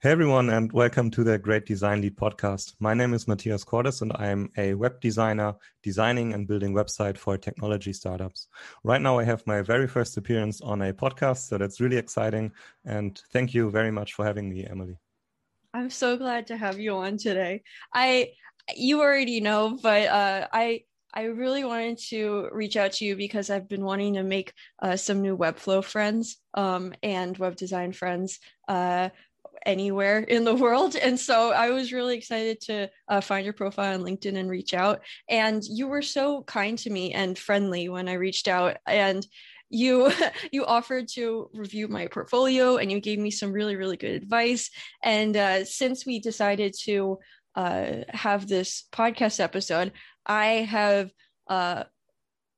Hey everyone, and welcome to the Great Design Lead podcast. My name is Matthias Cordes, and I am a web designer designing and building website for technology startups. Right now, I have my very first appearance on a podcast, so that's really exciting. And thank you very much for having me, Emily. I'm so glad to have you on today. I, you already know, but uh, I I really wanted to reach out to you because I've been wanting to make uh, some new Webflow friends um, and web design friends. Uh, anywhere in the world. And so I was really excited to uh, find your profile on LinkedIn and reach out. And you were so kind to me and friendly when I reached out. And you you offered to review my portfolio and you gave me some really really good advice and uh, since we decided to uh, have this podcast episode i have uh,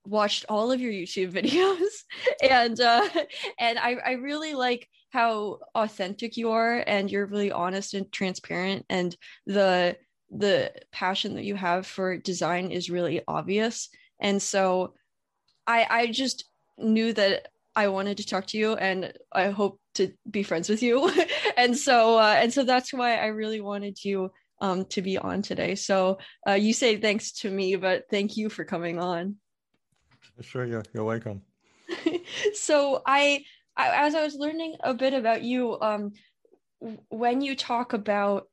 watched all of your youtube videos and uh, and I, I really like how authentic you are and you're really honest and transparent and the the passion that you have for design is really obvious. And so i i just knew that i wanted to talk to you and i hope to be friends with you. And so uh, and so that's why i really wanted you um, to be on today. So uh, you say thanks to me but thank you for coming on. Sure you're, you're welcome. So i I, as I was learning a bit about you, um, when you talk about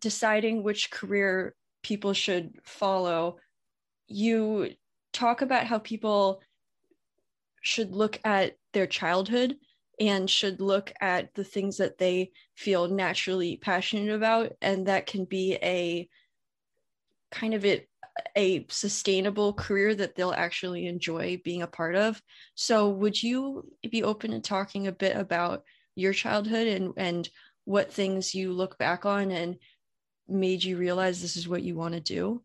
deciding which career people should follow, you talk about how people should look at their childhood and should look at the things that they feel naturally passionate about and that can be a kind of it a sustainable career that they'll actually enjoy being a part of. So, would you be open to talking a bit about your childhood and and what things you look back on and made you realize this is what you want to do?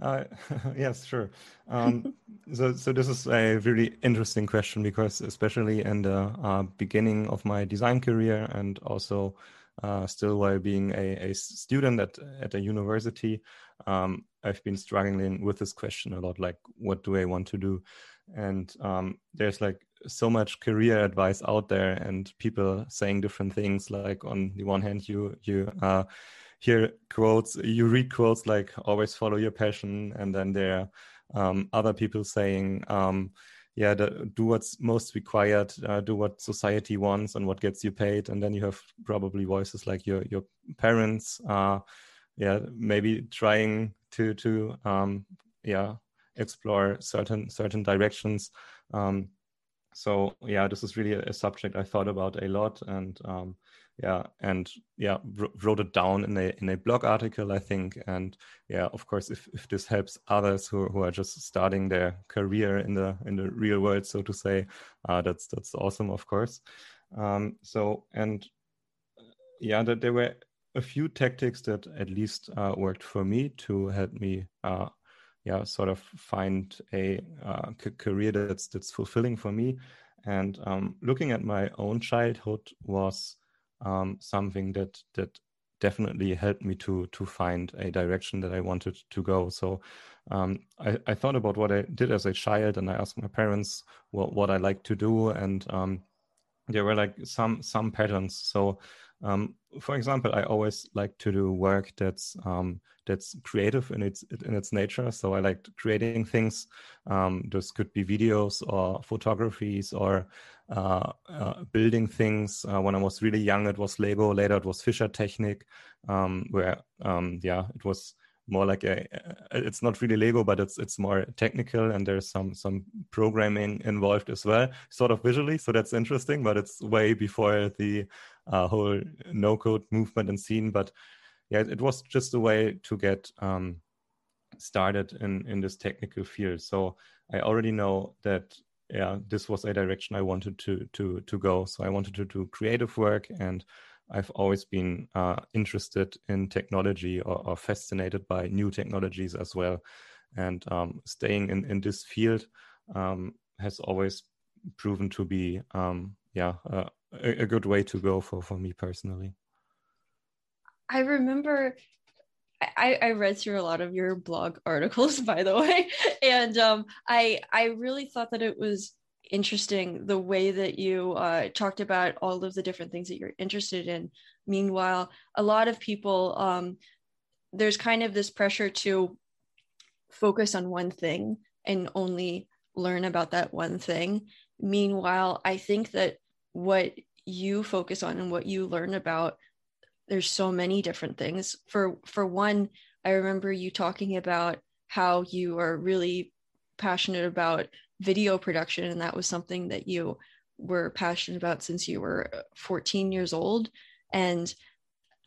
Uh, yes, sure. Um, so, so this is a really interesting question because, especially in the uh, beginning of my design career, and also uh, still while being a, a, student at at a university, um, I've been struggling with this question a lot. Like, what do I want to do? And um, there's like so much career advice out there, and people saying different things. Like on the one hand, you you uh, hear quotes, you read quotes like "always follow your passion," and then there are um, other people saying. Um, yeah, the, do what's most required, uh, do what society wants, and what gets you paid. And then you have probably voices like your your parents, uh, yeah maybe trying to to um, yeah explore certain certain directions. Um, so yeah this is really a, a, subject i thought about a lot and um, yeah and yeah wrote it down in a in a blog article i think. And yeah of course if, if this helps others who, who are just starting their career in the in the real world so to say uh, that's that's awesome of course. Um, so and yeah that there were a few tactics that at least uh, worked for me to help me uh, yeah sort of find a uh, career that's that's fulfilling for me and um, looking at my own childhood was um, something that that definitely helped me to to find a direction that I wanted to go. So um, I, I, thought about what I did as a child, and I asked my parents what what I like to do, and um, there were like some some patterns. So um, for example, I always like to do work that's um, that's creative in its in its nature. So I like creating things. Um, this could be videos or photographies or uh, uh, building things. Uh, when I was really young, it was Lego. Later, it was Fischertechnik, um, where um, yeah, it was more like a it's not really lego but it's it's more technical and there's some some programming involved as well sort of visually so that's interesting but it's way before the uh, whole no code movement and scene. But yeah, it was just a way to get um, started in in this technical field. So I already know that yeah, this was a direction I wanted to to to go. So I wanted to do creative work, and I've always been uh, interested in technology or, or, fascinated by new technologies as well. And um, staying in in this field um, has always proven to be um, yeah a, a good way to go for for me personally. I remember I, I read through a lot of your blog articles, by the way, and um, I I really thought that it was interesting the way that you uh, talked about all of the different things that you're interested in. Meanwhile, a lot of people, um, there's kind of this pressure to focus on one thing and only learn about that one thing. Meanwhile, I think that what you focus on and what you learn about there's so many different things. For for one i remember you talking about how you are really passionate about video production and that was something that you were passionate about since you were 14 years old. And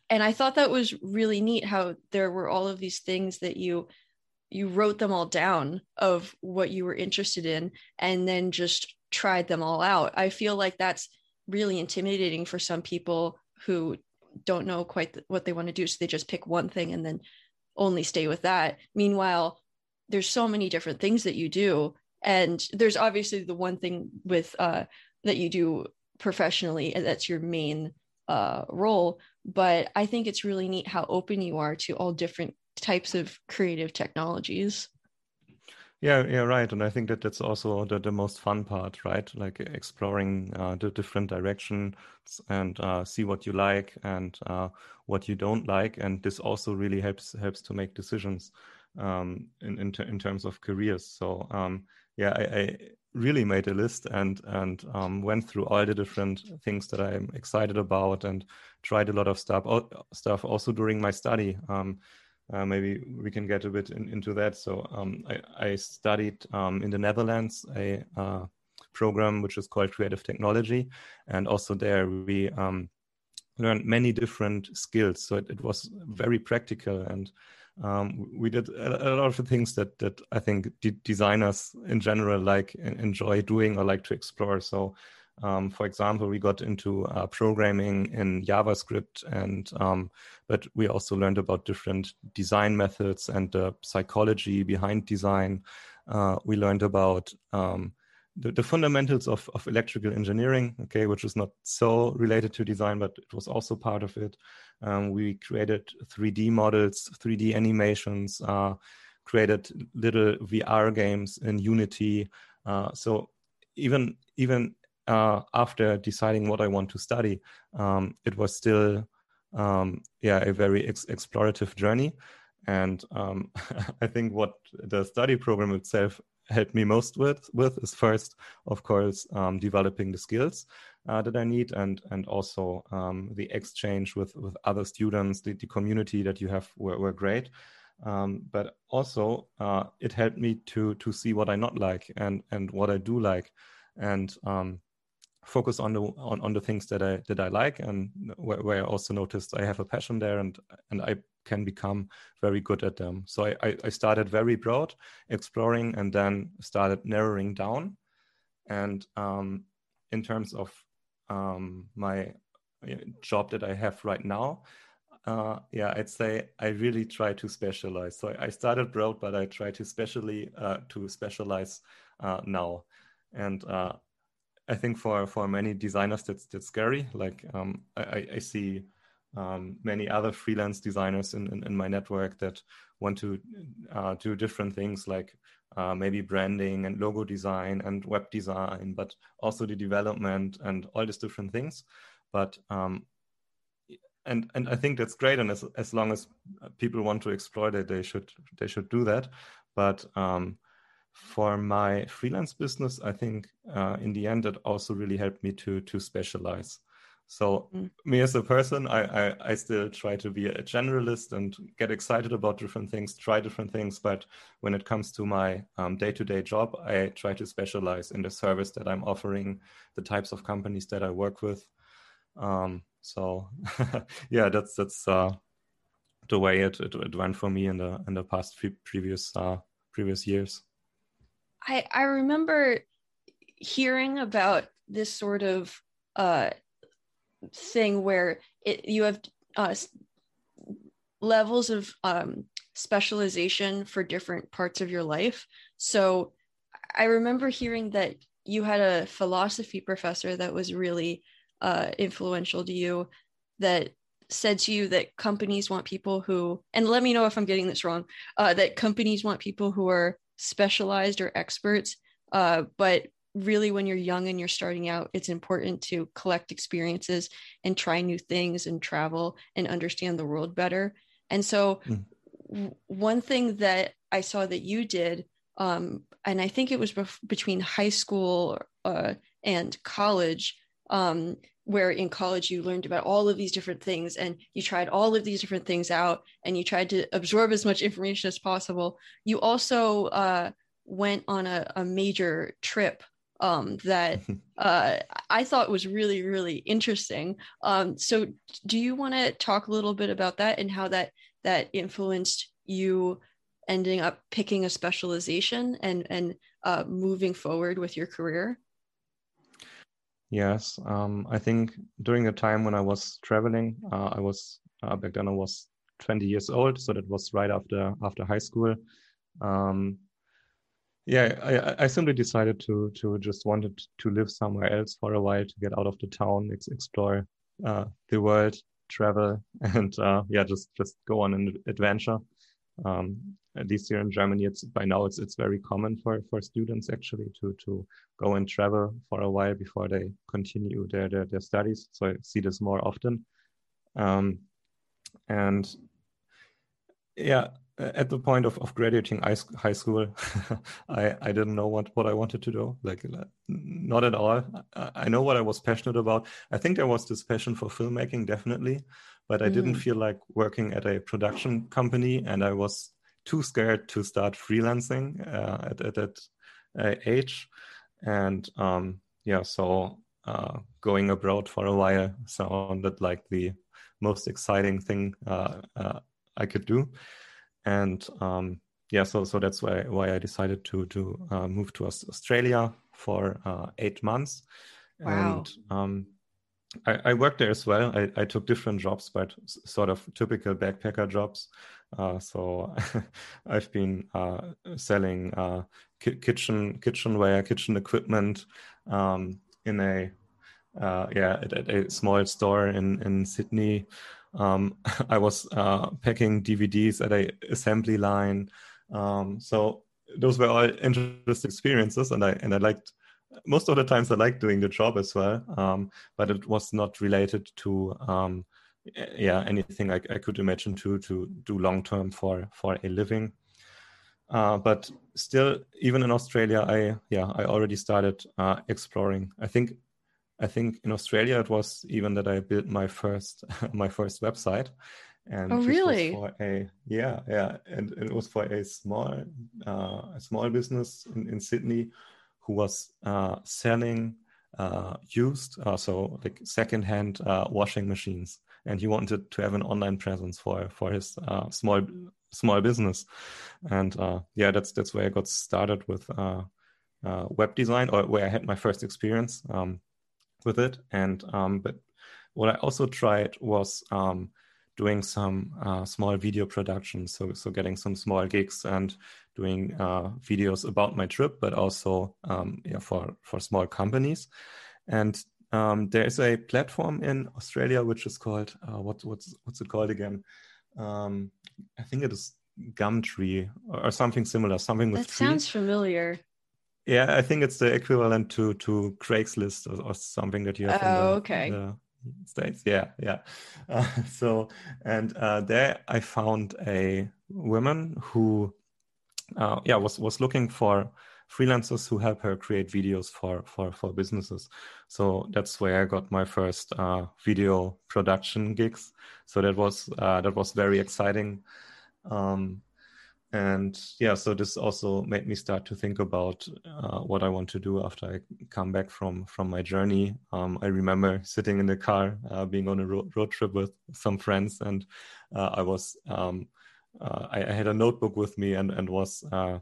and i thought that was really neat how there were all of these things that you you wrote them all down of what you were interested in and then just tried them all out. I feel like that's really intimidating for some people who don't know quite what they want to do so they just pick one thing and then only stay with that. Meanwhile there's so many different things that you do and there's obviously the one thing with uh, that you do professionally and that's your main uh, role but i think it's really neat how open you are to all different types of creative technologies yeah, yeah, right. And I think that that's also the, the most fun part, right? Like exploring uh, the different directions and uh, see what you like and uh, what you don't like. And this also really helps helps to make decisions um, in in, in terms of careers. So um, yeah, I, I, really made a list and and um, went through all the different things that I'm excited about and tried a lot of stuff stuff also during my study. Um, uh, maybe we can get a bit in, into that. So um, I, I, studied um, in the Netherlands a uh, program which is called Creative Technology, and also there we um, learned many different skills. So it, it was very practical, and um, we did a, a, lot of things that that I think designers in general like enjoy doing or like to explore. So um, for example, we got into uh, programming in JavaScript, and um, but we also learned about different design methods and the psychology behind design. Uh, we learned about um, the, the, fundamentals of, of electrical engineering, okay, which is not so related to design, but it was also part of it. Um, we created 3D models, 3D animations, uh, created little VR games in Unity. Uh, so even even uh, after deciding what I want to study, um, it was still, um, yeah, a very ex- explorative journey. And um, I think what the study program itself helped me most with, with is first, of course, um, developing the skills uh, that I need, and and also um, the exchange with with other students, the, the community that you have were, were great. Um, but also uh, it helped me to to see what I not like and and what I do like, and um, focus on the on, on the things that I that I like and where, where, I also noticed I have a passion there and and I can become very good at them. So I, I started very broad, exploring, and then started narrowing down. And um, in terms of um, my job that I have right now, uh, yeah, I'd say I really try to specialize. So I started broad, but I try to specially uh, to specialize uh, now. And uh, I think for for many designers that's that's scary. Like um, I, I see um, many other freelance designers in, in, in, my network that want to uh, do different things like uh, maybe branding and logo design and web design, but also the development and all these different things. But um, and and I think that's great, and as as long as people want to explore it, they should they should do that. But um, for my freelance business, I think uh, in the end it also really helped me to to specialize. So mm. me as a person, I, I, I still try to be a generalist and get excited about different things, try different things. But when it comes to my day to day job, I try to specialize in the service that I'm offering, the types of companies that I work with. Um, so yeah, that's that's uh, the way it, it, it went for me in the in the past few previous uh, previous years. I I remember hearing about this sort of uh, thing where it, you have uh, levels of um, specialization for different parts of your life. So I remember hearing that you had a philosophy professor that was really uh, influential to you that said to you that companies want people who and let me know if i'm getting this wrong uh, that companies want people who are specialized or experts, uh, but really when you're young and you're starting out it's important to collect experiences and try new things and travel and understand the world better and so mm. w- one thing that i saw that you did um, and i think it was bef- between high school uh, and college um, where in college you learned about all of these different things and you tried all of these different things out and you tried to absorb as much information as possible you also uh, went on a, a major trip um, that uh, I thought was really, really interesting. Um, so, do you want to talk a little bit about that and how that that influenced you ending up picking a specialization and and uh, moving forward with your career? Yes, um, I think during the time when I was traveling, uh, I was uh, back then I was 20 years old, so that was right after after high school. Um, yeah, I, I simply decided to to just wanted to live somewhere else for a while to get out of the town, ex- explore uh, the world, travel, and uh, yeah, just just go on an adventure. Um, at least here in Germany, it's by now it's it's very common for for students actually to to go and travel for a while before they continue their their, their studies. So I see this more often, um, and yeah, at the point of, of graduating high school, I, I didn't know what, what I wanted to do. Like, not at all. I, I know what I was passionate about. I think there was this passion for filmmaking, definitely, but I mm. didn't feel like working at a production company, and I was too scared to start freelancing uh, at, at that uh, age. And um, yeah, so uh, going abroad for a while sounded like the most exciting thing uh, uh, I could do and um, yeah, so so that's why why I decided to to uh, move to Australia for uh, eight months, wow. and um, I, I, worked there as well. I, I, took different jobs, but sort of typical backpacker jobs. Uh, so I've been uh, selling uh, ki- kitchen kitchenware, kitchen equipment um, in a uh, yeah at, at, a small store in in Sydney. Um, I was uh, packing DVDs at a assembly line. Um, so those were all interesting experiences, and I and I liked most of the times I liked doing the job as well. Um, but it was not related to um, yeah anything I, I, could imagine to to do long term for for a living. Uh, but still, even in Australia, I yeah I already started uh, exploring. I think I think in Australia it was even that I built my first my first website. And oh, really? for a yeah yeah, and, and, it was for a small uh, a small business in, in Sydney who was uh, selling uh, used uh, so like secondhand uh, washing machines, and he wanted to have an online presence for for his uh, small small business, and uh, yeah, that's that's where I got started with uh, uh, web design, or where I had my first experience. Um, with it. And um, but what I also tried was um, doing some uh, small video production, so so getting some small gigs and doing uh, videos about my trip, but also um, yeah, for for small companies. And um, there is a platform in Australia which is called uh, what what's what's it called again? Um, I think it is Gumtree or something similar, something with. That sounds familiar. Yeah, I think it's the equivalent to to Craigslist or, or something that you have. Oh, in the, okay. The States, yeah, yeah. Uh, so, and uh, there I found a woman who, uh, yeah, was was looking for freelancers who help her create videos for for for businesses. So that's where I got my first uh, video production gigs. So that was uh, that was very exciting. Um, and yeah so this also made me start to think about uh, what i want to do after i come back from from my journey. Um, i remember sitting in the car uh, being on a road, road trip with some friends and uh, i was um, uh, I, I, had a notebook with me and and was uh,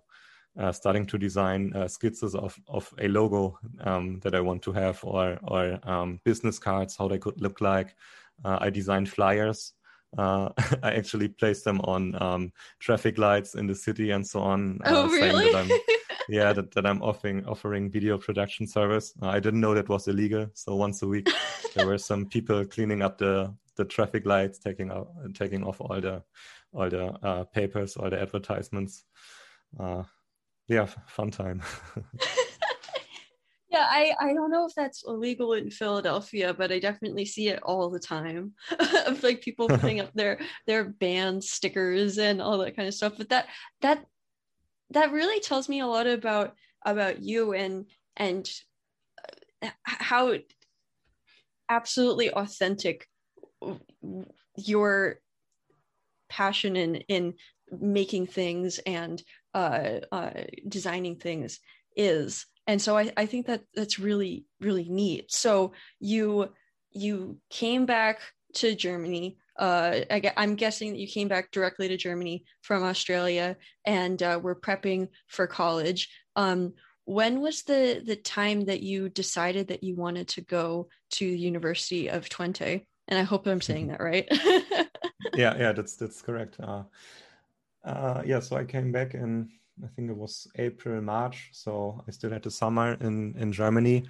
uh, starting to design sketches of of a logo um, that i want to have or or um, business cards how they could look like. I designed flyers uh, I actually placed them on um, traffic lights in the city and so on. Uh, oh, really? That yeah, that, that I'm offering offering video production service. Uh, I didn't know that was illegal. So once a week, there were some people cleaning up the the traffic lights, taking out taking off all the all the uh, papers, all the advertisements. Uh, yeah, fun time. Yeah, I, I don't know if that's illegal in Philadelphia, but I definitely see it all the time of like people putting up their their band stickers and all that kind of stuff. But that that that really tells me a lot about about you and and uh, how absolutely authentic your passion in in making things and uh, uh, designing things is and so I, I think that that's really really neat. So you you came back to germany uh, I, am guessing that you came back directly to germany from australia and uh, were prepping for college. Um, when was the the time that you decided that you wanted to go to the university of twente? And i hope i'm saying that right. Yeah yeah that's that's correct. Uh, uh, yeah so i came back in I think it was April, March. So I still had the summer in in Germany.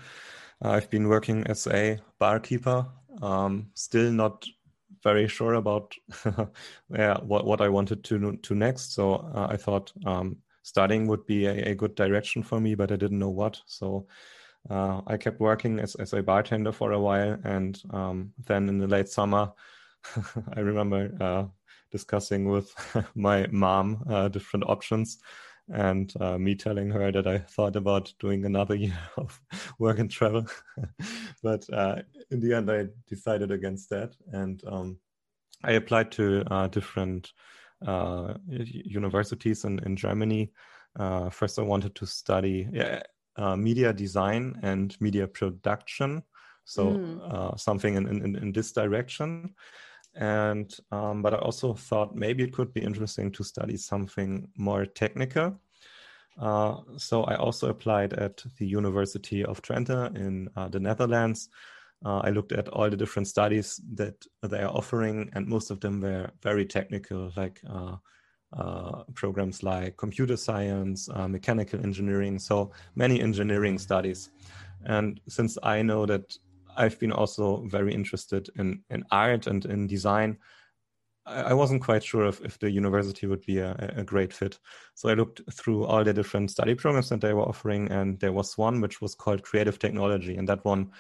Uh, I've been working as a barkeeper. Um, still not very sure about yeah, what what I wanted to to next. So uh, I thought um, studying would be a, a, good direction for me, but I didn't know what. So uh, I kept working as as a bartender for a while, and um, then in the late summer, I remember uh, discussing with my mom uh, different options and uh, me telling her that I thought about doing another year of work and travel. but uh, in the end, I decided against that. And um, I applied to uh, different uh, universities in, in Germany. Uh, first, I wanted to study uh, media design and media production. So, mm. something in, in, in this direction and um, but I also thought maybe it could be interesting to study something more technical. Uh, so I also applied at the University of Twente in uh, the Netherlands. Uh, I looked at all the different studies that they are offering, and most of them were very technical, like uh, uh, programs like computer science, uh, mechanical engineering, so many engineering studies. And since I know that I've been also very interested in, in art and in design. I, wasn't quite sure if, if the university would be a, a, great fit. So I looked through all the different study programs that they were offering, and there was one which was called Creative Technology, and that one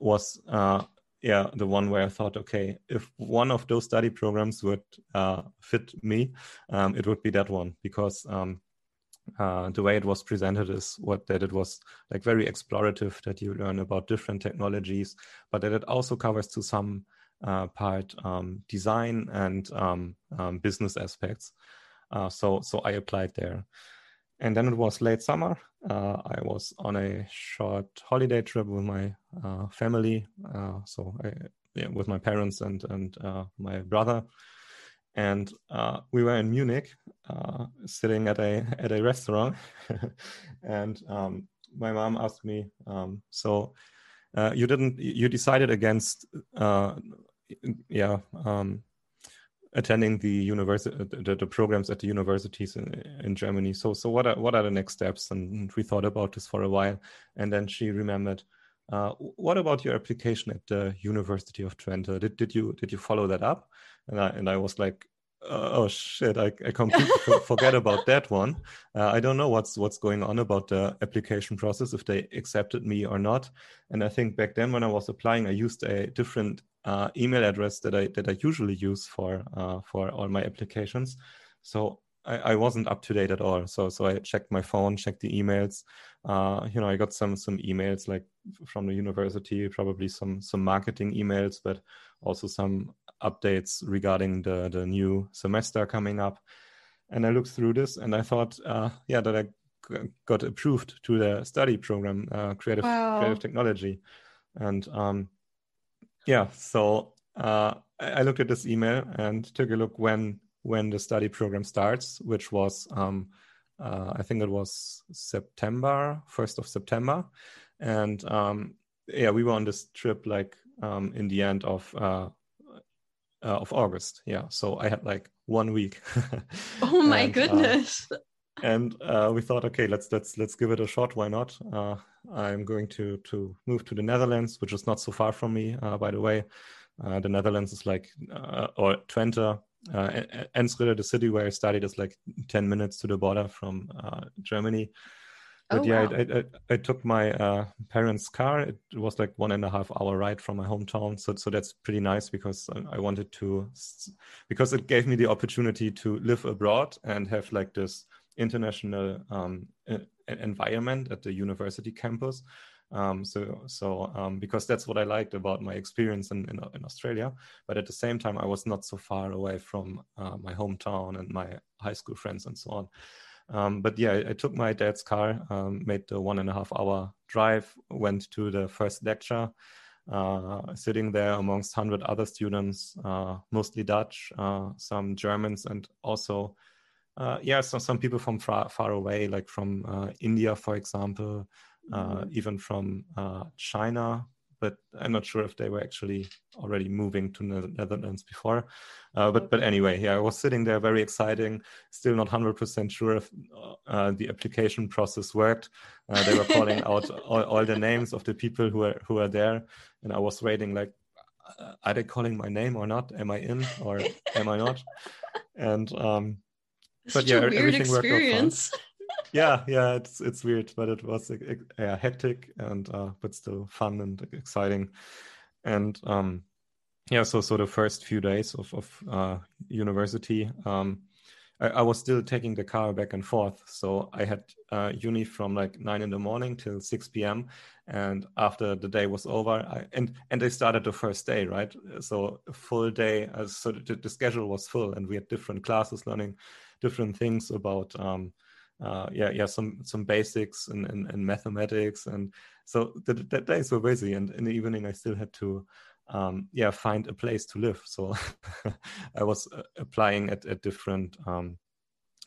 was uh, yeah the one where I thought, okay, if one of those study programs would uh, fit me, um, it would be that one because um, uh, the way it was presented is what that it was like very explorative that you learn about different technologies but that it also covers to some uh, part um, design and um, um, business aspects. Uh, so so i applied there. And then it was late summer. Uh, i was on a short holiday trip with my uh, family uh, so I, yeah, with my parents and and my brother and uh, we were in Munich, uh, sitting at a at a restaurant, and um, my mom asked me, um, "So uh, you didn't you decided against uh, yeah um, attending the university the, the, programs at the universities in, in Germany. So so what are what are the next steps?" And we thought about this for a while, and then she remembered. Uh, what about your application at the University of Twente? Did, did you did you follow that up? and I and I was like, oh shit, I, I completely forget about that one. Uh, I don't know what's what's going on about the application process if they accepted me or not. And I think back then when I was applying, I used a different uh, email address that I that I usually use for uh, for all my applications. So I, I, wasn't up to date at all. So so I checked my phone, checked the emails. Uh, you know, I got some some emails like from the university, probably some some marketing emails, but also some updates regarding the the new semester coming up. And I looked through this, and I thought, uh, yeah, that I got approved to the study program, uh, creative wow. creative technology, and um, yeah, so uh, I looked at this email and took a look when when the study program starts, which was um, uh, I think it was September, first of September, and um, yeah, we were on this trip like um, in the end of uh, uh, of August. Yeah, so I had like one week. oh my and, uh, goodness! Uh, and we thought, okay, let's let's let's give it a shot. Why not? Uh, I'm going to to move to the Netherlands, which is not so far from me, uh, by the way. the Netherlands is like or Twente. Uh, Enschede, the city where I studied, is like 10 minutes to the border from Germany. but oh, yeah, wow. I, I, I, took my uh, parents' car. It was like one and a half hour ride from my hometown, so so that's pretty nice because I wanted to, because it gave me the opportunity to live abroad and have like this international um, environment at the university campus. Um, so so um, because that's what I liked about my experience in, in, in Australia, but at the same time I was not so far away from uh, my hometown and my high school friends and so on. Um, but yeah, I, I, took my dad's car, um, made the one and a half hour drive, went to the first lecture, uh, sitting there amongst 100 other students, uh, mostly Dutch, uh, some Germans, and also, uh, yeah, so some people from far, far away, like from uh, India, for example, mm-hmm. even from China, but I'm not sure if they were actually already moving to the Netherlands before. Uh, but but anyway, yeah, I was sitting there, very exciting. Still not hundred percent sure if uh, the application process worked. Uh, they were calling out all, all, the names of the people who are who are there, and I was waiting like, uh, are they calling my name or not? Am I in or am I not? And um, but yeah, everything experience. worked out fine yeah, yeah, it's it's weird, but it was yeah, hectic and uh, but still fun and exciting. And um, yeah, so so the first few days of of uh, university, um, I, I, was still taking the car back and forth. So I had uh, uni from like nine in the morning till six p.m. And after the day was over, I, and and they started the first day, right? So full day. Uh, so the, the schedule was full, and we had different classes learning different things about. Um, uh, yeah, yeah, some some basics and, and, and mathematics, and so that, that days were busy. And in the evening, I still had to, um, yeah, find a place to live. So I was uh, applying at, at different um,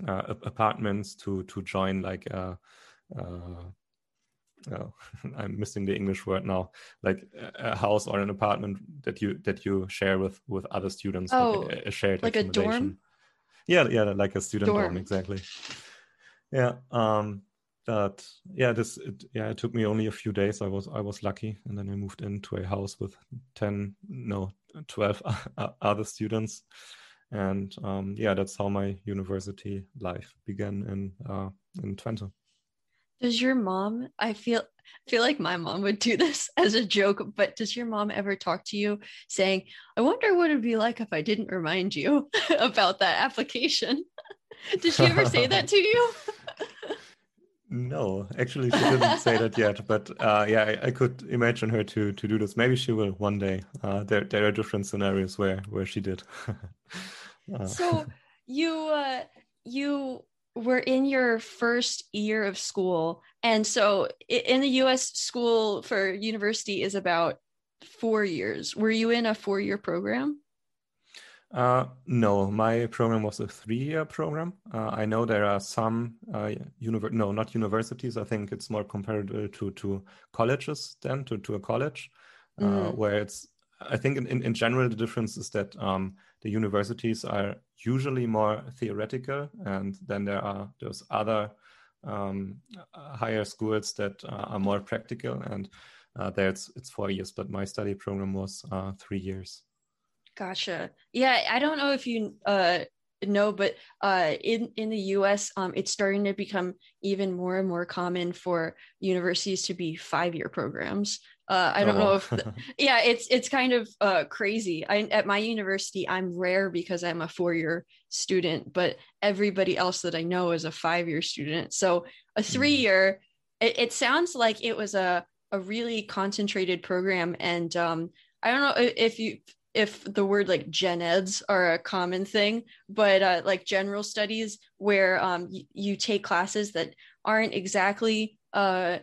uh, apartments to to join like a, uh, oh, I'm missing the English word now, like a house or an apartment that you that you share with with other students, oh, like a, a shared like a dorm. Yeah, yeah, like a student dorm, dorm exactly. Yeah. Um, that yeah this it, yeah it took me only a few days. I was i was lucky. And then i moved into a house with 10 no 12 other students. And um, yeah that's how my university life began in uh, in twente. Does your mom i feel feel like my mom would do this as a joke but does your mom ever talk to you saying i wonder what it'd be like if i didn't remind you about that application? Did she ever say that to you No, actually, she didn't say that yet. But uh, yeah, I, I, could imagine her to to do this. Maybe she will one day. Uh, there there are different scenarios where where she did. uh. So you uh, you were in your first year of school, and so in the U.S. school for university is about four years. Were you in a four year program? Uh, no, my program was a three-year program. Uh, I know there are some, uh, univer- no, not universities. I think it's more comparable to to colleges than to to a college, uh, mm. where it's. I think in, in, in, general the difference is that um, the universities are usually more theoretical, and then there are those other um, higher schools that uh, are more practical, and uh, there it's it's four years. But my study program was three years. Gotcha. Yeah, I don't know if you uh, know, but uh, in in the U.S., um, it's starting to become even more and more common for universities to be five year programs. Uh, I don't oh. know if, the, yeah, it's it's kind of uh, crazy. I, at my university, I'm rare because I'm a four year student, but everybody else that I know is a five year student. So a three year, mm. it, it sounds like it was a a really concentrated program, and um, I don't know if you if the word like gen eds are a common thing, but uh, like general studies where um, y- you take classes that aren't exactly uh,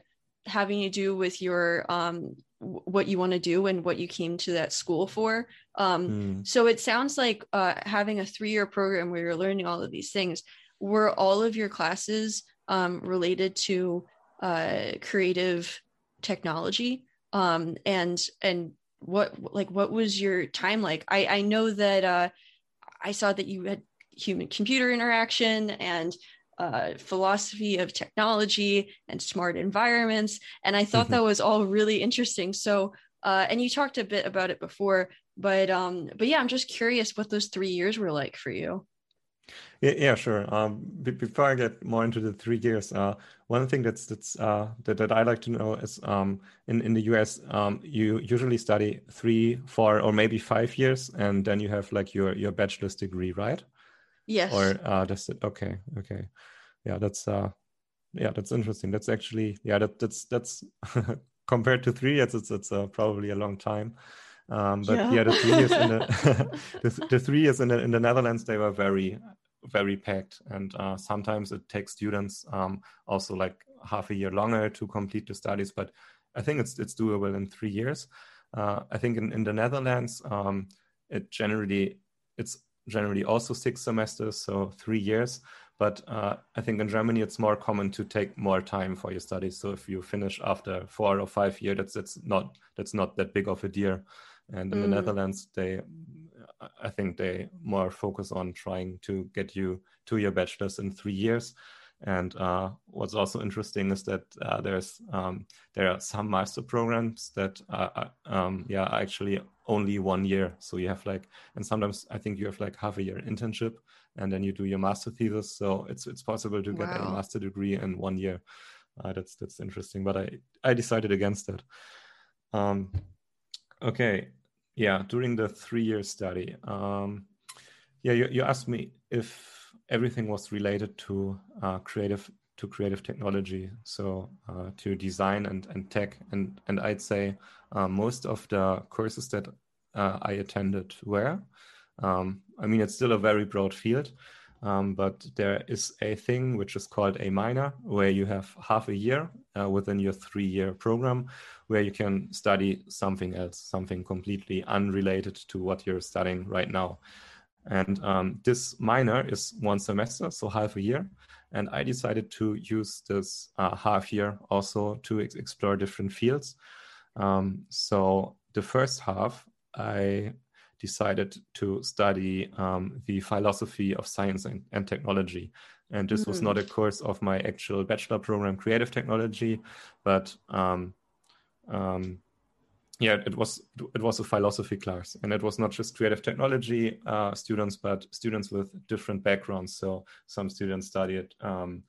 having to do with your um, w- what you want to do and what you came to that school for. Um, mm. So it sounds like uh, having a three year program where you're learning all of these things. Were all of your classes um, related to uh, creative technology? Um, and and what like what was your time like? I i know that uh i saw that you had human computer interaction and uh, philosophy of technology and smart environments and i thought mm-hmm. that was all really interesting. So uh, and you talked a bit about it before but um but yeah i'm just curious what those three years were like for you Yeah, yeah sure. Um, before I get more into the three years, uh, one thing that's that's uh, that, that I like to know is um, in in the US, um, you usually study three, four, or maybe five years, and then you have like your your bachelor's degree, right? Yes. Or uh, that's it. Okay, okay. Yeah, that's uh, yeah, that's interesting. That's actually yeah, that that's that's compared to three years, it's it's uh, probably a long time. Um, but yeah. yeah, the three years in the, the, the, three years in the, in the Netherlands they were very very packed, and uh, sometimes it takes students um, also like half a year longer to complete the studies. But I think it's it's doable in three years. Uh, I think in, in the Netherlands um, it generally it's generally also six semesters, so three years. But uh, I think in Germany it's more common to take more time for your studies. So if you finish after four or five years, that's that's not that's not that big of a deal. And in mm. the Netherlands, they I think they more focus on trying to get you to your bachelor's in three years. And uh, what's also interesting is that uh, there's um, there are some master programs that are, um, yeah actually only one year. So you have like, and sometimes I think you have like half a year internship, and then you do your master thesis. So it's it's possible to get wow. a master degree in one year. Uh, that's that's interesting, but I I decided against it. Um, okay, yeah, during the three-year study, um, yeah, you, you asked me if everything was related to uh, creative to creative technology, so uh, to design and, and tech, and and I'd say uh, most of the courses that uh, I attended were. Um, I mean, it's still a very broad field, um, but there is a thing which is called a minor, where you have half a year uh, within your three-year program, where you can study something else, something completely unrelated to what you're studying right now. And um, this minor is one semester, so half a year. And I decided to use this uh, half year also to ex- explore different fields. Um, so the first half, I decided to study um, the philosophy of science and, and technology. And this mm-hmm. was not a course of my actual bachelor program, creative technology, but um, um, yeah, it was it was a philosophy class, and it was not just creative technology uh, students, but students with different backgrounds. So some students studied um,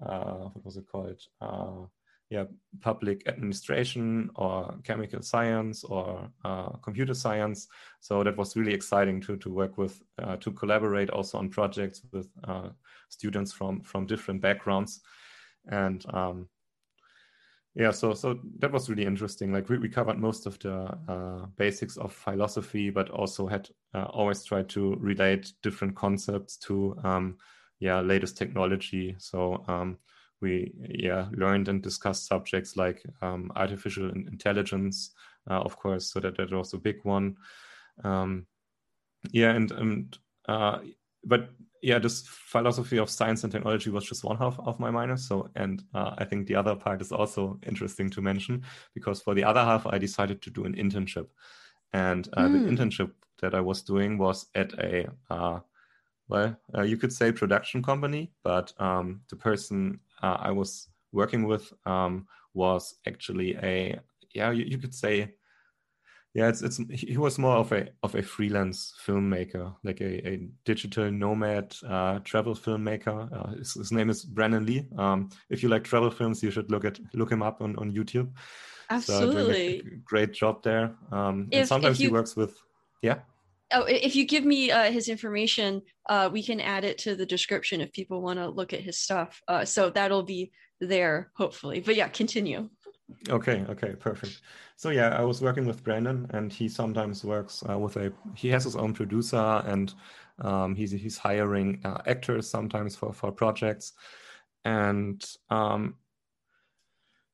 uh, what was it called? Uh, yeah, public administration or chemical science or uh, computer science. So that was really exciting to to work with, uh, to collaborate also on projects with uh, students from from different backgrounds, and um, yeah, so so that was really interesting. Like we, we covered most of the uh, basics of philosophy, but also had uh, always tried to relate different concepts to um, yeah latest technology. So um, we yeah learned and discussed subjects like um, artificial intelligence, uh, of course. So that that was a big one. Um, yeah, and and uh, but yeah, this philosophy of science and technology was just one half of my minor. So, and uh, I think the other part is also interesting to mention because for the other half, I decided to do an internship, and uh, mm. the hmm. internship that I was doing was at a uh, well, uh, you could say production company, but um, the person uh, I was working with um, was actually a yeah, you, you could say yeah, it's it's he was more of a of a freelance filmmaker, like a, a digital nomad uh, travel filmmaker. Uh, his, his, name is Brandon Li. Um, if you like travel films, you should look at look him up on, on YouTube. Absolutely, so great job there. Um, if, and sometimes you, he works with yeah. Oh, if you give me uh, his information, uh, we can add it to the description if people want to look at his stuff. Uh, so that'll be there hopefully. But yeah, continue. Okay, okay, perfect. So yeah, I was working with Brandon, and he sometimes works uh, with a. He has his own producer, and um, he's he's hiring uh, actors sometimes for for projects, and um,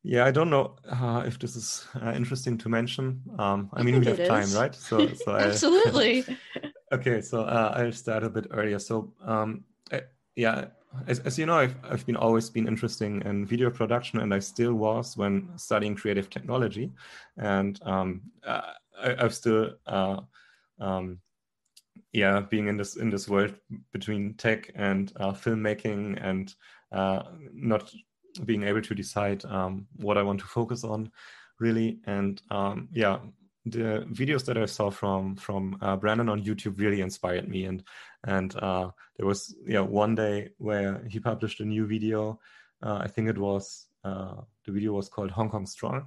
yeah, I don't know uh, if this is uh, interesting to mention. Um, I mean, we have time, right? So, so absolutely. okay, so uh, I'll start a bit earlier. So um, I, yeah, as, as you know, I've, I've been always been interesting in video production, and I still was when studying creative technology. And um, uh, I, have still, uh, um, yeah, being in this in this world between tech and uh, filmmaking, and uh, not being able to decide um, what I want to focus on, really. And um, yeah, the videos that I saw from from uh, Brandon on YouTube really inspired me, and and uh, there was yeah one day where he published a new video. Uh, I think it was uh, the video was called Hong Kong Strong,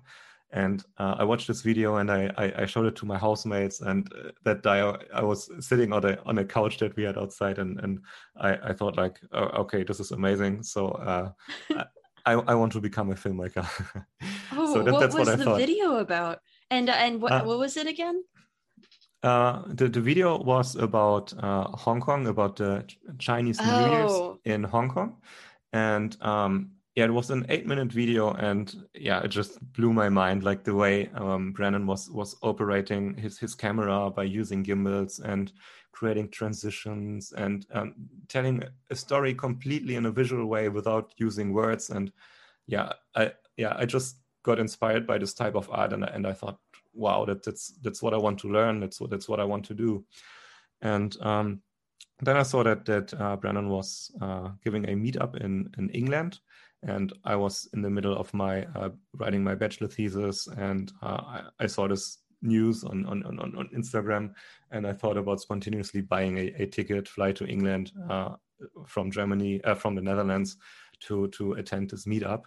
and uh, I watched this video and I, I, I showed it to my housemates. And uh, that day I, was sitting on a on a couch that we had outside, and and I, I thought like, oh, okay, this is amazing. So I, I want to become a filmmaker. oh, so that, what that's was what I the thought. video about? And uh, and what, uh, what was it again? Uh, the the video was about uh, Hong Kong, about the Chinese New oh. Year's in Hong Kong, and um, yeah, it was an eight minute video, and yeah, it just blew my mind. Like the way um, Brandon was was operating his his camera by using gimbals and creating transitions and um, telling a story completely in a visual way without using words. And yeah, I yeah, I just got inspired by this type of art, and and I thought, wow, that, that's that's what I want to learn. That's what that's what I want to do. And um, then I saw that that uh, Brandon was uh, giving a meetup in in England, and I was in the middle of my uh, writing my bachelor thesis, and uh, I, I, saw this news on, on on on Instagram, and I thought about spontaneously buying a, a ticket, fly to England uh, from Germany, uh, from the Netherlands, to to attend this meetup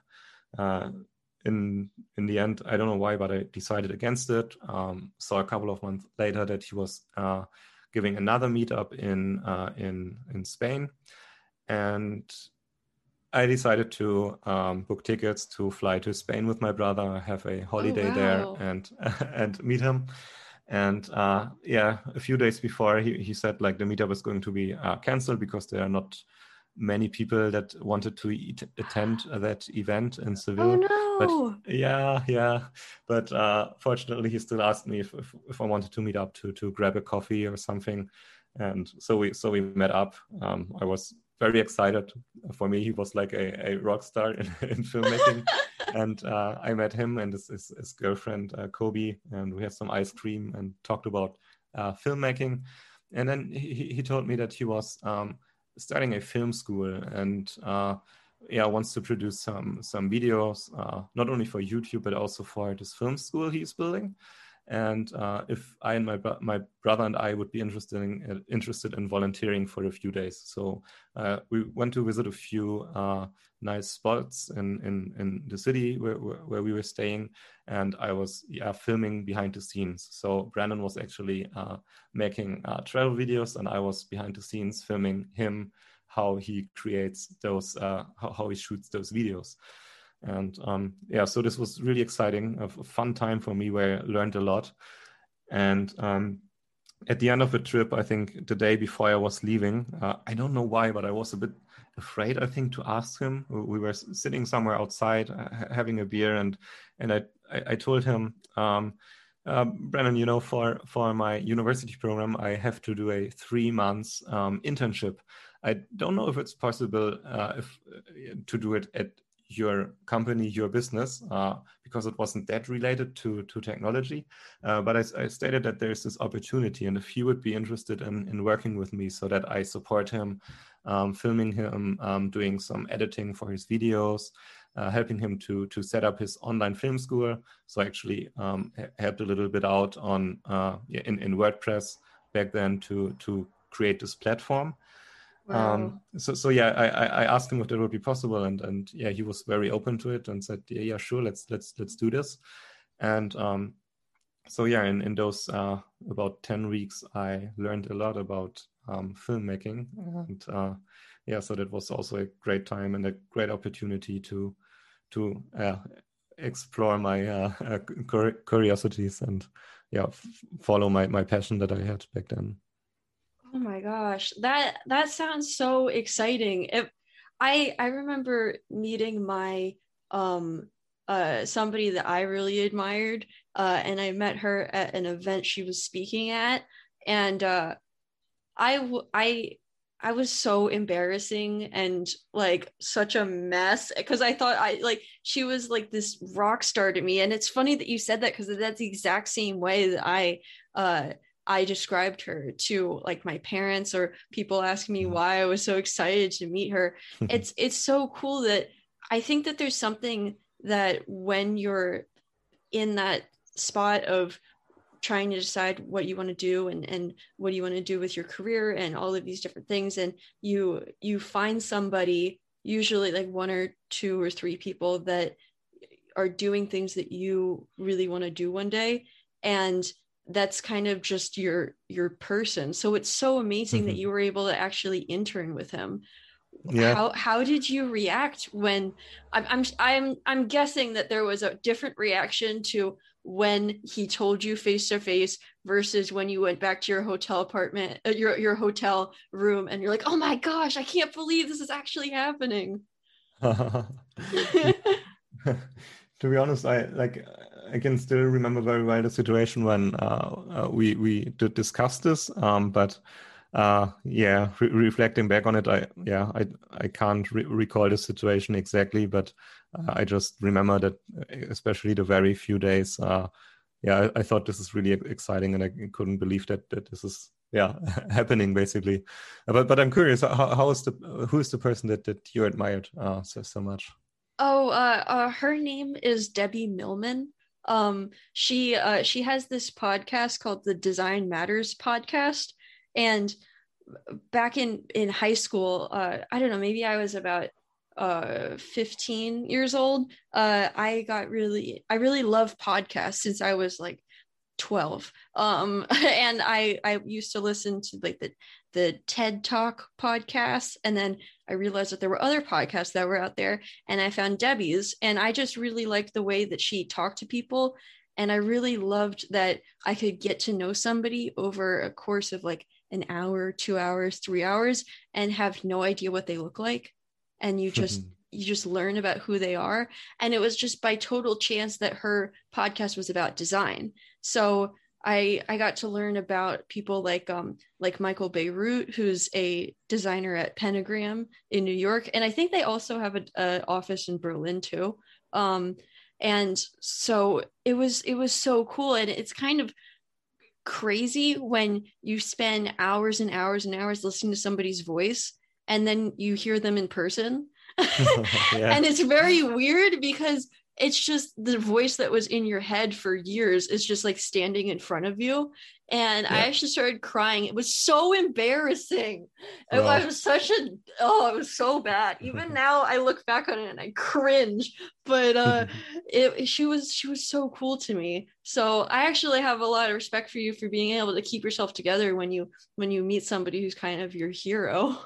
in in the end, I don't know why, but I decided against it. Um, saw a couple of months later that he was uh, giving another meetup in uh, in in Spain, and I decided to um, book tickets to fly to Spain with my brother, have a holiday oh, wow. there, and and meet him. And uh, yeah, a few days before, he, he said like the meetup is going to be uh, canceled because there are not many people that wanted to eat, attend that event in Seville. Oh, no. But yeah, yeah. But uh, fortunately, he still asked me if, if, if I wanted to meet up to to grab a coffee or something, and so we so we met up. Um, I was very excited. For me, he was like a, a rock star in, in filmmaking. and uh, I met him and his, his, his girlfriend, uh, Kobe, and we had some ice cream and talked about uh, filmmaking. And then he, he told me that he was um, starting a film school and uh, yeah wants to produce some some videos uh, not only for YouTube but also for this film school he's building. And uh, if I and my my brother and I would be interested in interested in volunteering for a few days, so uh, we went to visit a few uh, nice spots in, in in the city where, where we were staying, and I was yeah filming behind the scenes. So Brandon was actually uh, making uh, travel videos, and I was behind the scenes filming him how he creates those uh, how, how he shoots those videos and um, yeah so this was really exciting a, fun time for me where i learned a lot and um, at the end of the trip i think the day before i was leaving uh, i don't know why but i was a bit afraid i think to ask him we were sitting somewhere outside uh, having a beer and and i i, told him um, uh, Brandon, you know, for for my university program, I have to do a three months um, internship. I don't know if it's possible uh, if uh, to do it at your company, your business, uh, because it wasn't that related to to technology. Uh, but I, I, stated that there's this opportunity, and if he would be interested in in working with me, so that I support him, um, filming him, um, doing some editing for his videos. Uh, helping him to to set up his online film school. So I actually um, helped a little bit out on uh, in in WordPress back then to to create this platform. Um, wow. Um, so, so yeah, I, I asked him if that would be possible, and and yeah, he was very open to it and said, yeah, yeah, sure, let's let's let's do this. And um, so yeah, in in those uh, about ten weeks, I learned a lot about um, filmmaking, and uh, yeah, so that was also a great time and a great opportunity to to uh, explore my uh, uh, curiosities and yeah, f- follow my my passion that I had back then. Oh my gosh, that that sounds so exciting. If I I remember meeting my um uh somebody that I really admired uh and I met her at an event she was speaking at and uh I I I was so embarrassing and like such a mess because I thought I like she was like this rock star to me and it's funny that you said that because that's the exact same way that I uh I described her to like my parents or people asking me mm-hmm. why I was so excited to meet her. it's it's so cool that I think that there's something that when you're in that spot of trying to decide what you want to do and and what do you want to do with your career and all of these different things and you you find somebody usually like one or two or three people that are doing things that you really want to do one day and that's kind of just your your person so it's so amazing mm-hmm. that you were able to actually intern with him yeah. how how did you react when I'm, I'm i'm i'm guessing that there was a different reaction to when he told you face to face versus when you went back to your hotel apartment uh, your your hotel room and you're like oh my gosh i can't believe this is actually happening to be honest i like i can still remember very well the situation when uh, uh, we we did discuss this um, but uh, yeah, re- reflecting back on it, I yeah, I I can't re- recall the situation exactly, but uh, I just remember that, uh, especially the very few days. Uh, yeah, I, I, thought this is really exciting, and I couldn't believe that that this is yeah happening basically. But but I'm curious, how, how is the who is the person that that you admired uh, so so much? Oh, uh, uh, her name is Debbie Millman. Um, she uh, she has this podcast called the Design Matters podcast. And back in in high school uh, i don't know maybe i was about uh 15 years old uh i got really i really love podcasts since i was like 12 um and i i used to listen to like the the ted talk podcast and then i realized that there were other podcasts that were out there and i found debbie's and i just really liked the way that she talked to people and i really loved that i could get to know somebody over a course of like an hour, two hours, three hours, and have no idea what they look like. And you just you just learn about who they are. And it was just by total chance that her podcast was about design. So I I got to learn about people like um like Michael Bierut, who's a designer at Pentagram in New York, and I think they also have an office in Berlin too. Um, and so it was it was so cool, and it's kind of crazy when you spend hours and hours and hours listening to somebody's voice and then you hear them in person. yeah. And it's very weird because it's just the voice that was in your head for years is just like standing in front of you. And yeah. i actually started crying. It was so embarrassing. It was such a oh it was so bad. Even now i look back on it and i cringe. But uh it she was she was so cool to me. So i actually have a lot of respect for you for being able to keep yourself together when you when you meet somebody who's kind of your hero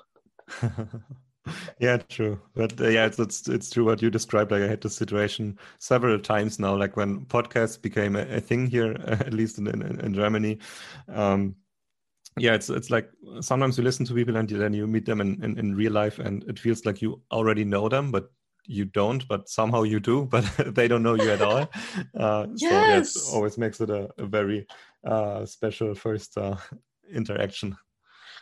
yeah true. But uh, yeah it's, it's, it's true what you described like i had this situation several times now like when podcasts became a, a thing here at least in, in, in germany. Um, yeah it's it's like sometimes you listen to people and then you meet them in, in, in real life and it feels like you already know them but you don't but somehow you do but they don't know you at all. Uh, yes. so yeah, it always makes it a, a very uh, special first uh, interaction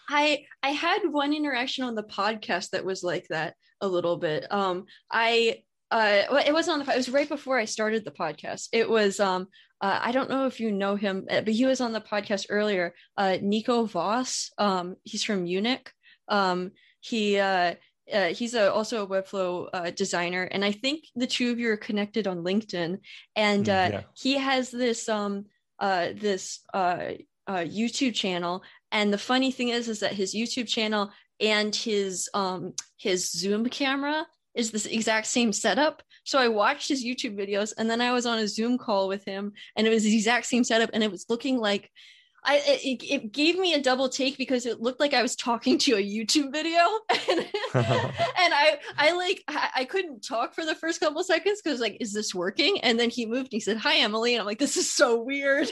I I had one interaction on the podcast that was like that a little bit. Um, I uh, well, it wasn't on the. It was right before I started the podcast. It was um, uh, I don't know if you know him, uh, but he was on the podcast earlier. Uh, Nico Voss. Um, he's from Munich. Um, he uh, uh, he's a, also a Webflow uh, designer, and I think the two of you are connected on LinkedIn. And uh, yeah. he has this um, uh, this uh, uh, YouTube channel and the funny thing is, is that his YouTube channel and his um his Zoom camera is the exact same setup. So I watched his YouTube videos and then I was on a Zoom call with him and it was the exact same setup and it was looking like I it, it gave me a double take because it looked like I was talking to a YouTube video. And, and I I like I couldn't talk for the first couple seconds because like is this working? And then he moved and he said hi Emily. And I'm like this is so weird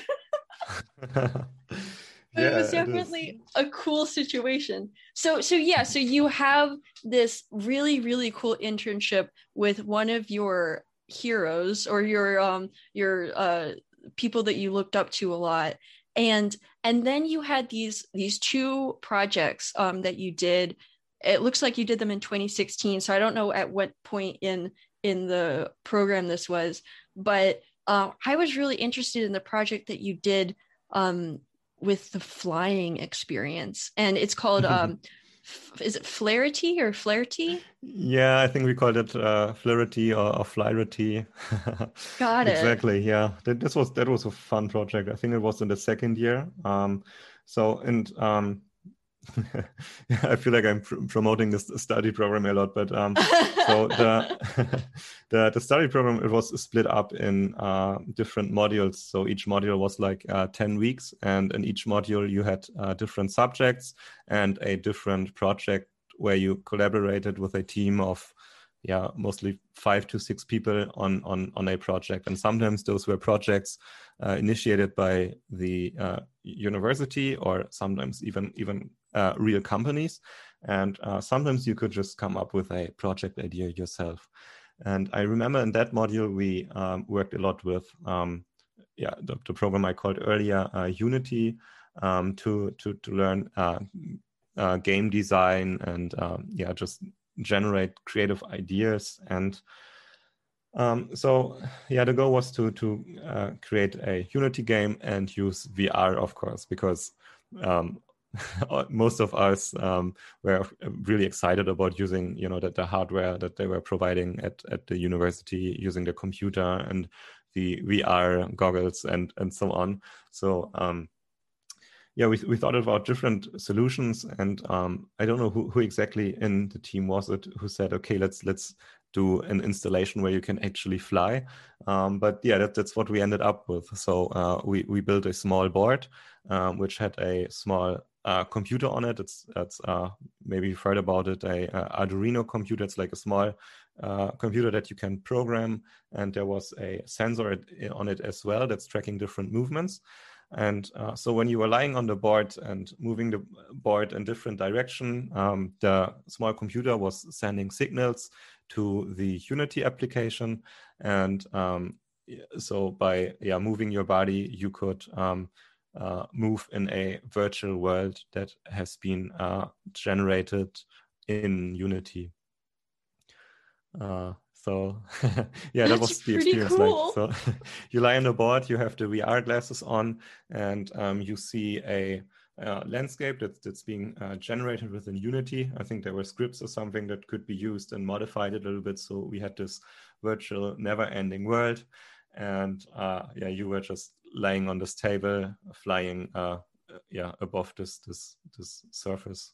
yeah, it was definitely it a cool situation. So so yeah, so you have this really really cool internship with one of your heroes or your um your uh people that you looked up to a lot. And and then you had these these two projects um that you did. It looks like you did them in 2016 so i don't know at what point in in the program this was. But uh, i was really interested in the project that you did um with the flying experience and it's called um is it Flaherty or Flaherty? Yeah, I think we called it uh, Flaherty or, or Flaherty. Got it. exactly. Yeah, that, this was that was a fun project. I think it was in the second year. Um, so and um, I feel like I'm pr- promoting this study program a lot, but um, so the, the, the study program it was split up in uh, different modules. So each module was like uh, ten weeks, and in each module you had uh, different subjects and a different project where you collaborated with a team of yeah mostly five to six people on on on a project and sometimes those were projects uh, initiated by the uh, university or sometimes even even uh, real companies. And uh, sometimes you could just come up with a project idea yourself. And I remember in that module, we um, worked a lot with, um, yeah, the, the, program I called earlier, uh, Unity, um, to, to, to learn uh, game design and, um, yeah, just generate creative ideas. And um, so, yeah, the goal was to, to uh, create a Unity game and use VR, of course, because um, most of us um, were really excited about using you know that the hardware that they were providing at, at the university using the computer and the VR goggles and and so on so um, yeah we, we thought about different solutions and um, I don't know who, who exactly in the team was it who said okay let's let's do an installation where you can actually fly. Um, but yeah, that, that's what we ended up with. So uh, we we built a small board um, which had a small uh, computer on it. It's it's uh, maybe you've heard about it, a, a Arduino computer. It's like a small uh, computer that you can program, and there was a sensor on it as well that's tracking different movements. And uh, so when you were lying on the board and moving the board in different direction, um, the small computer was sending signals to the Unity application, and um, so by yeah moving your body, you could um, uh, move in a virtual world that has been uh, generated in Unity. Uh, so yeah, that was the experience. Cool. Like, so you lie on the board, you have the VR glasses on, and um, you see a uh, landscape that's that's being uh, generated within Unity. I think there were scripts or something that could be used and modified a little bit. So we had this virtual, never-ending world, and uh, yeah, you were just laying on this table, flying, uh, yeah, above this this this surface.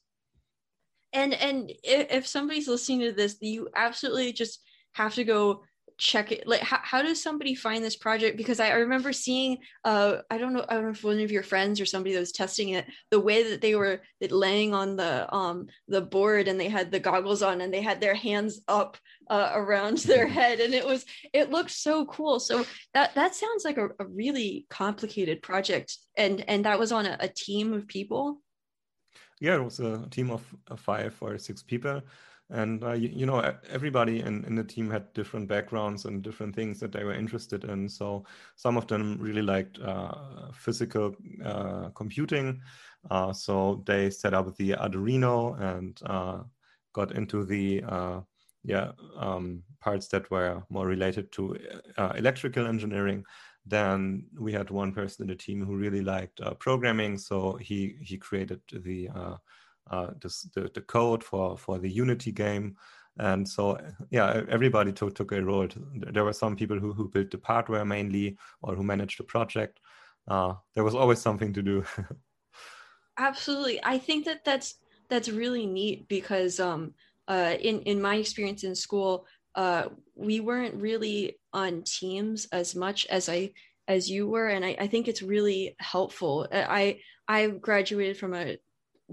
And and if somebody's listening to this, you absolutely just have to go check it like how, how does somebody find this project? Because I, I remember seeing uh i don't know i don't know if one of your friends or somebody that was testing it the way that they were laying on the um the board and they had the goggles on and they had their hands up uh, around their head and it was it looked so cool. So that that sounds like a, a really complicated project. And and that was on a, a team of people? Yeah it was a team of five or six people and uh, you, you, know everybody in, in the team had different backgrounds and different things that they were interested in. So some of them really liked uh, physical uh, computing. Uh, so they set up the arduino and uh, got into the uh, yeah um, parts that were more related to electrical engineering. Then we had one person in the team who really liked programming. So he he created the uh, this, the, the code for, for the Unity game. And so, yeah, everybody took, took a role. There were some people who, who built the hardware mainly or who managed the project. Uh, there was always something to do. Absolutely. I think that that's, that's really neat because um, uh, in, in my experience in school, uh, we weren't really on teams as much as I as you were and I, I, think it's really helpful i i graduated from a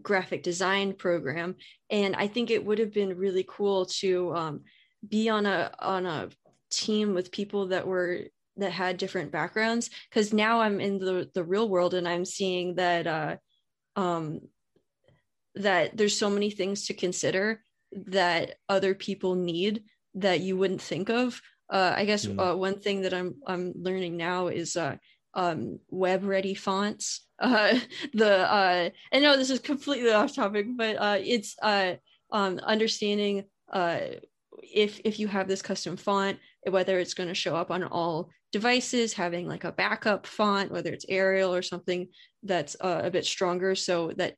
graphic design program. And i think it would have been really cool to um, be on a on a team with people that were that had different backgrounds. Because now i'm in the the real world and i'm seeing that uh um that there's so many things to consider that other people need that you wouldn't think of. Uh, I guess mm. uh, one thing that I'm I'm learning now is uh, um, web ready fonts. Uh, the uh, I know this is completely off topic, but uh, it's uh, um, understanding uh, if if you have this custom font, whether it's going to show up on all devices, having like a backup font, whether it's Arial or something that's uh, a bit stronger, so that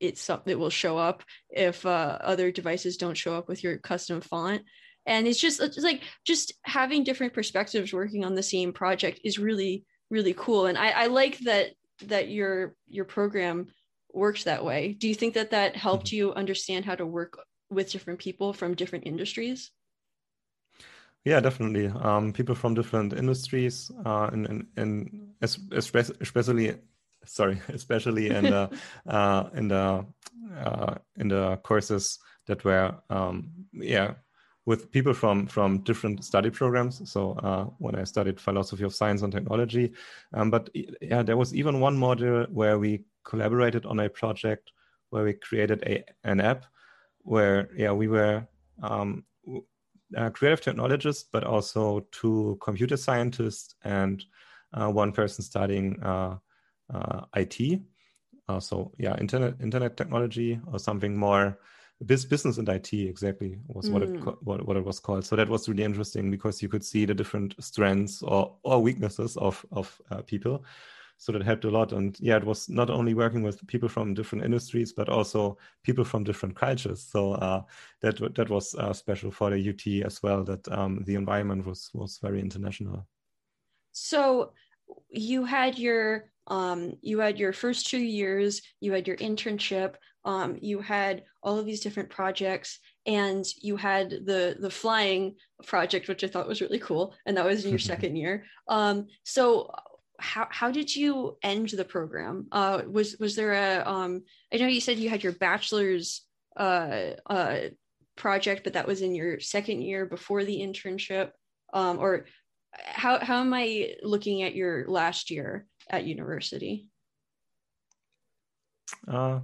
it's it will show up if uh, other devices don't show up with your custom font and it's just it's like just having different perspectives working on the same project is really really cool. And i, I like that that your your program works that way. Do you think that that helped mm-hmm. you understand how to work with different people from different industries? Yeah definitely. Um, people from different industries uh, and, and, and especially sorry especially in the uh, in the uh, in the courses that were um, yeah with people from from different study programs. So uh, when I studied philosophy of science and technology, um, but yeah, there was even one module where we collaborated on a project where we created a an app where yeah we were um, uh, creative technologists, but also two computer scientists and uh, one person studying uh, uh, IT. Uh, so yeah, internet internet technology or something more business and IT exactly was mm. what it mm. what, what it was called. So that was really interesting because you could see the different strengths or or weaknesses of of uh, people. So that helped a lot. And yeah, it was not only working with people from different industries, but also people from different cultures. So uh, that that was uh, special for the UT as well. That um, the environment was was very international. So you had your um, you had your first two years, you had your internship, um, you had all of these different projects, and you had the the flying project, which I thought was really cool, and that was in your second year. Um, so how, how did you end the program? Uh, was was there a um, I know you said you had your bachelor's uh, uh, project, but that was in your second year before the internship. Um, or how how am I looking at your last year? at university? Uh,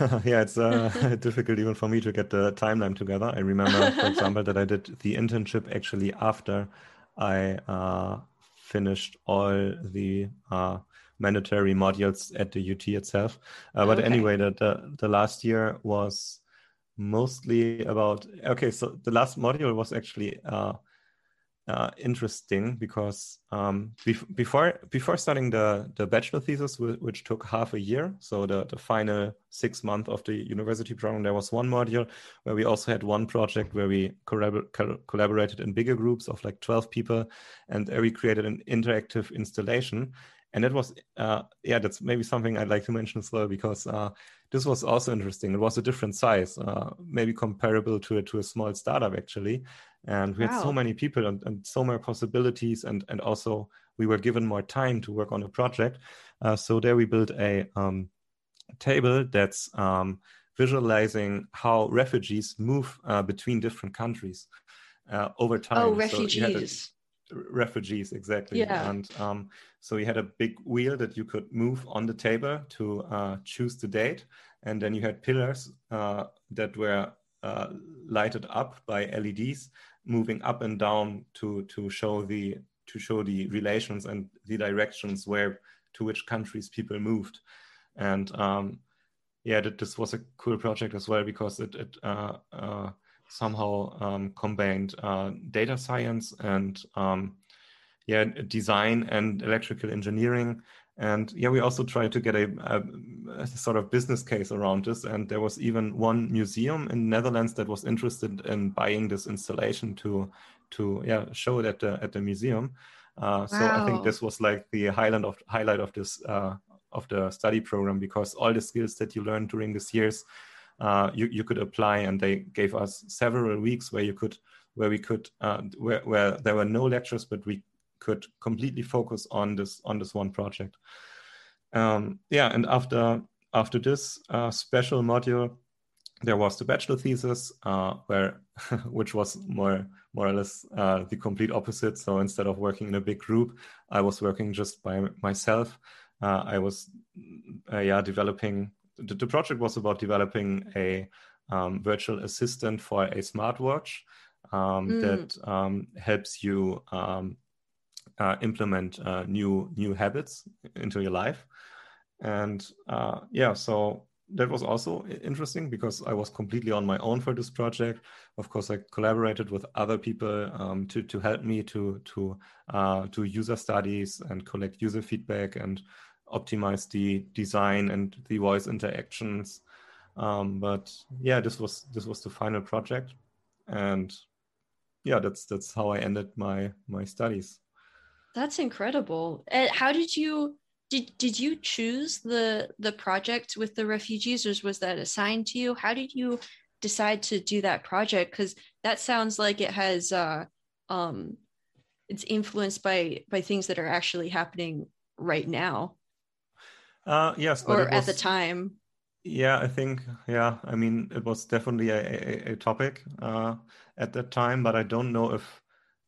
yeah, it's uh, difficult even for me to get the timeline together. I remember, for example, that I did the internship actually after I uh, finished all the uh, mandatory modules at the UT itself. Uh, but okay. anyway, the, the, the last year was mostly about okay. So the last module was actually uh, uh, interesting because um, bef- before before starting the the bachelor thesis, which took half a year, so the the final six month of the university program, there was one module where we also had one project where we collabor- collaborated in bigger groups of like twelve people, and we created an interactive installation. And that was, uh, yeah, that's maybe something I'd like to mention as well because uh, this was also interesting. It was a different size, uh, maybe comparable to a, to a small startup actually, and we wow. had so many people and, and, so many possibilities and and also we were given more time to work on a project. Uh, so there we built a um, table that's um, visualizing how refugees move uh, between different countries uh, over time. Oh refugees. So refugees exactly. Yeah. and um, so we had a big wheel that you could move on the table to uh, choose the date. And then you had pillars uh, that were uh, lighted up by LEDs moving up and down to to show the to show the relations and the directions where to which countries people moved. And um, yeah this was a cool project as well because it, it uh, uh, somehow um, combined uh, data science and um, yeah design and electrical engineering and yeah, we also tried to get a, a, a, sort of business case around this. And there was even one museum in Netherlands that was interested in buying this installation to to yeah show it at the at the museum. Uh, wow. So I think this was like the highlight of highlight of this uh, of the study program because all the skills that you learned during these years, uh, you you could apply, and they gave us several weeks where you could where we could uh, where where there were no lectures, but we could completely focus on this on this one project. Um, yeah, and after after this uh, special module, there was the bachelor thesis, uh, where which was more more or less uh, the complete opposite. So instead of working in a big group, I was working just by myself. Uh, I was uh, yeah developing. The, the, project was about developing a um, virtual assistant for a smartwatch um, mm. that um, helps you um, uh, implement uh, new new habits into your life and uh, yeah so that was also interesting because i was completely on my own for this project of course i collaborated with other people um, to, to help me to to uh, do user studies and collect user feedback and optimize the design and the voice interactions. Um, but yeah, this was this was the final project, and yeah, that's that's how I ended my my studies. That's incredible. And how did you did did you choose the the project with the refugees, or was that assigned to you? How did you decide to do that project? Because that sounds like it has uh, um, it's influenced by by things that are actually happening right now. Uh, yes, or was, at the time. Yeah, I think yeah. I mean, it was definitely a, a, a topic uh, at that time, but I don't know if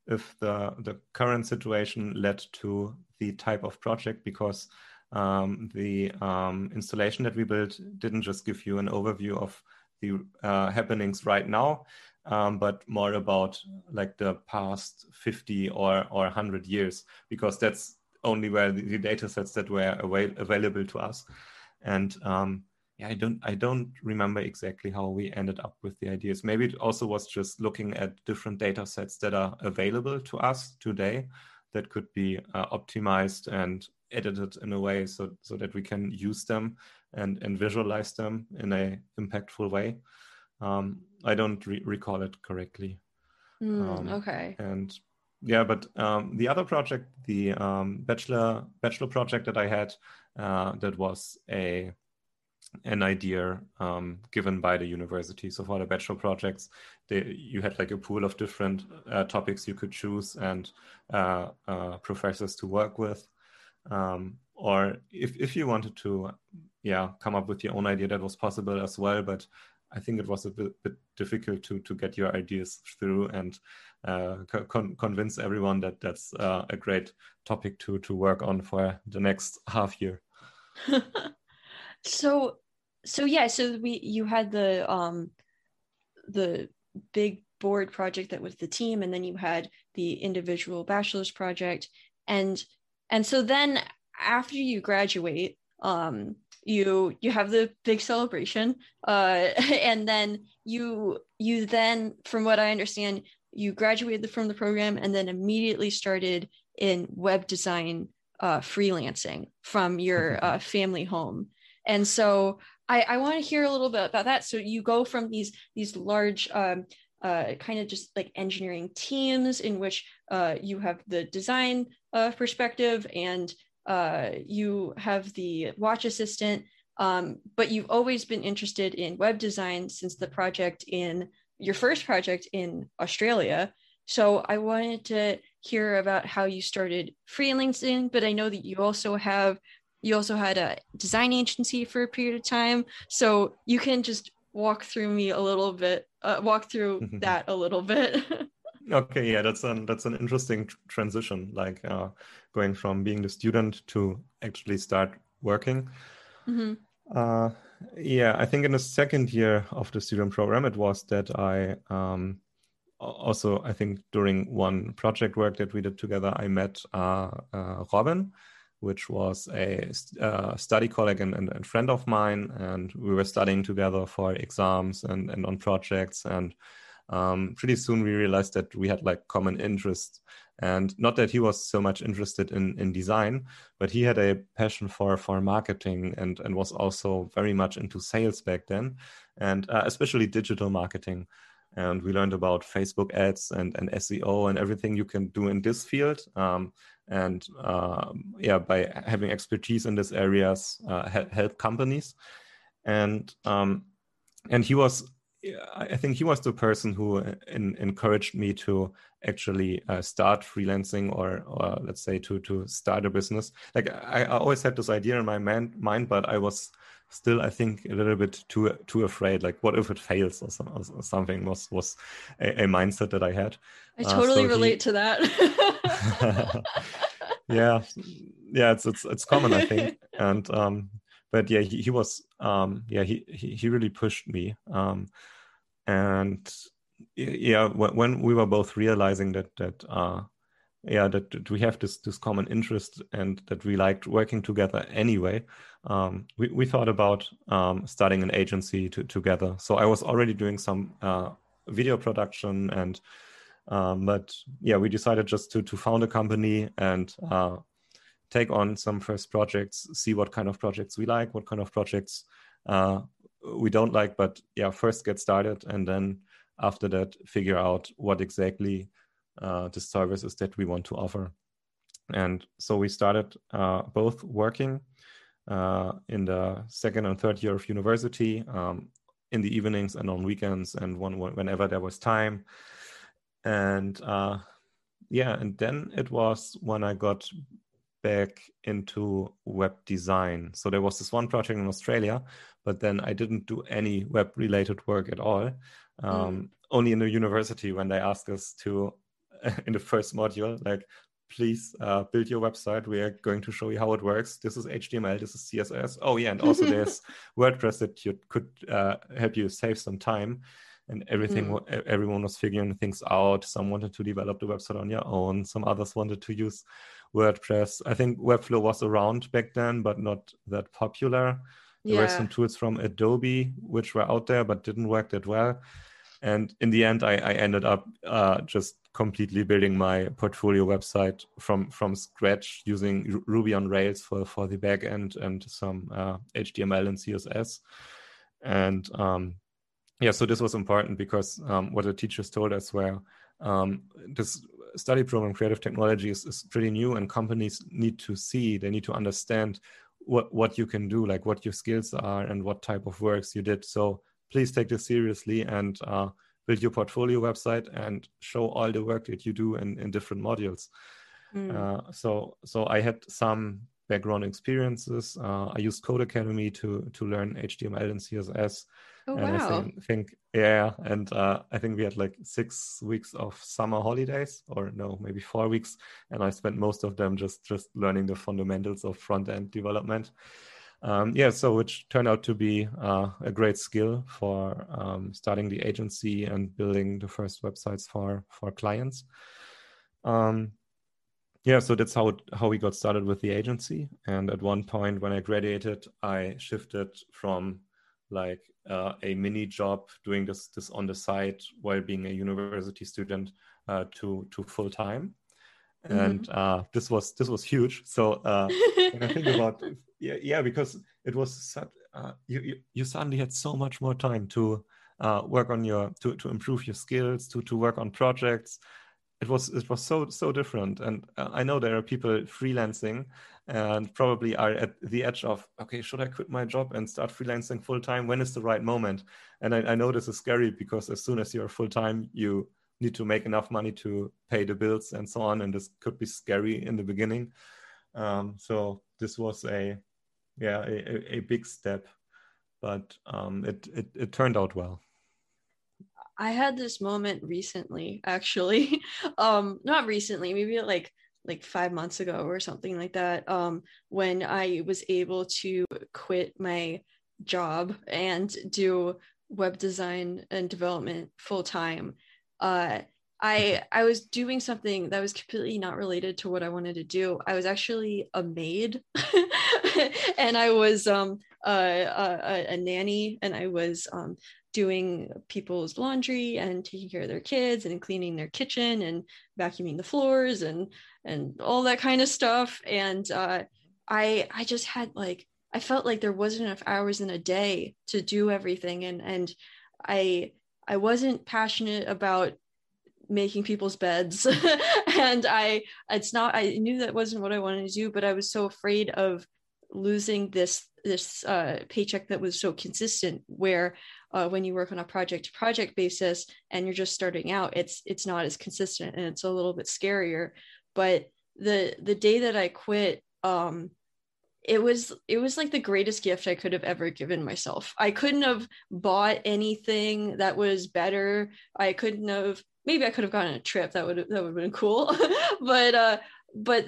if the the current situation led to the type of project because um, the um, installation that we built didn't just give you an overview of the uh, happenings right now, um, but more about like the past 50 or or 100 years because that's only where the, the data sets that were avail- available to us. And um, yeah, I don't I don't remember exactly how we ended up with the ideas. Maybe it also was just looking at different data sets that are available to us today that could be uh, optimized and edited in a way so so that we can use them and and visualize them in a impactful way. Um, I don't re- recall it correctly. Mm, um, okay. And yeah, but um, the other project, the um, bachelor bachelor project that I had, uh, that was a an idea um, given by the university. So for the bachelor projects, they, you had like a pool of different uh, topics you could choose and uh, uh, professors to work with. Um, or if, if you wanted to, yeah, come up with your own idea, that was possible as well. But I think it was a bit, bit difficult to to get your ideas through and uh, con- convince everyone that that's uh, a great topic to to work on for the next half year. so so yeah so we you had the um the big board project that was the team and then you had the individual bachelor's project. And and so then after you graduate um you you have the big celebration uh and then you you then from what i understand you graduated from the program and then immediately started in web design uh, freelancing from your uh, family home and so i i want to hear a little bit about that so you go from these these large um, uh, kind of just like engineering teams in which uh, you have the design uh, perspective and uh, you have the watch assistant, um, but you've always been interested in web design since the project in your first project in Australia. So I wanted to hear about how you started freelancing, but I know that you also have you also had a design agency for a period of time. So you can just walk through me a little bit, uh, walk through that a little bit. okay, yeah, that's an that's an interesting tr- transition. Like uh, going from being the student to actually start working. Mm-hmm. Uh, yeah, I think in the second year of the student program, it was that I um, also, I think during one project work that we did together, I met uh, uh, Robin, which was a uh, study colleague and, and, and, friend of mine. And we were studying together for exams and, and on projects. And um, pretty soon we realized that we had like common interests and not that he was so much interested in in design but he had a passion for for marketing and and was also very much into sales back then and uh, especially digital marketing and we learned about facebook ads and and seo and everything you can do in this field um, and uh, yeah by having expertise in these areas uh, help companies and um, and he was I think he was the person who in, encouraged me to actually uh, start freelancing or, or let's say to to start a business. Like I, I always had this idea in my man, mind, but I was still, I think, a little bit too too afraid. Like, what if it fails or, some, or something was was a, a, mindset that I had. I uh, totally uh, so relate he... to that. yeah, yeah, it's it's it's common, I think, and um, but yeah, he, he was um, yeah, he, he he really pushed me. Um, and yeah when we were both realizing that that uh yeah that, that, we have this this common interest and that we liked working together anyway um, we, we thought about um, starting an agency to, together so i was already doing some uh, video production and um, but yeah we decided just to to found a company and uh, take on some first projects, see what kind of projects we like, what kind of projects uh, we don't like. But yeah, first get started, and then after that, figure out what exactly uh, the services that we want to offer. And so we started uh, both working uh, in the second and third year of university um, in the evenings and on weekends and one, whenever there was time. And uh, yeah, and then it was when I got back into web design. So there was this one project in Australia, but then I didn't do any web related work at all. Um, mm. Only in the university when they asked us to, in the first module, like, please uh, build your website. We are going to show you how it works. This is HTML, this is CSS. Oh, yeah, and also there's WordPress that you could uh, help you save some time and everything mm. everyone was figuring things out some wanted to develop the website on your own some others wanted to use wordpress i think webflow was around back then but not that popular there yeah. were some tools from adobe which were out there but didn't work that well and in the end i, I ended up uh, just completely building my portfolio website from from scratch using ruby on rails for for the backend and some uh, html and css and um, yeah, so this was important because um, what the teachers told us were um, this study program, creative technology, is, is, pretty new, and companies need to see, they need to understand what what you can do, like what your skills are, and what type of works you did. So please take this seriously and uh, build your portfolio website and show all the work that you do in, in different modules. Mm. Uh, so so I had some background experiences. Uh, I used Codecademy to to learn HTML and CSS. Oh, and wow. I think, think yeah, and uh, I think we had like six weeks of summer holidays, or no, maybe four weeks, and I spent most of them just just learning the fundamentals of front end development. Um, yeah, so which turned out to be uh, a great skill for um, starting the agency and building the first websites for for clients. Um, yeah, so that's how how we got started with the agency. And at one point, when I graduated, I shifted from like uh, a mini job doing this this on the side while being a university student uh, to to full time, mm-hmm. and uh, this was this was huge. So uh, when I think about yeah yeah because it was such, uh, you, you you suddenly had so much more time to uh, work on your to to improve your skills to to work on projects it was it was so so different and uh, i know there are people freelancing and probably are at the edge of okay should i quit my job and start freelancing full time when is the right moment and I, I, know this is scary because as soon as you're full time you need to make enough money to pay the bills and so on and this could be scary in the beginning um, so this was a yeah a, a big step but um, it, it it turned out well I had this moment recently, actually. um, not recently, maybe like like five months ago or something like that. Um, when I was able to quit my job and do web design and development full time. Uh, I I was doing something that was completely not related to what I wanted to do. I was actually a maid, and I was um, a, a, a, nanny, and I was um, doing people's laundry and taking care of their kids and cleaning their kitchen and vacuuming the floors and and all that kind of stuff and uh, i i just had like i felt like there wasn't enough hours in a day to do everything and and i i wasn't passionate about making people's beds. And i it's not i knew that wasn't what i wanted to do but i was so afraid of losing this this uh, paycheck that was so consistent where uh, when you work on a project to project basis and you're just starting out it's it's not as consistent and it's a little bit scarier. But the the day that i quit um it was it was like the greatest gift i could have ever given myself i couldn't have bought anything that was better i couldn't have maybe i could have gotten a trip that would that would have been cool but uh but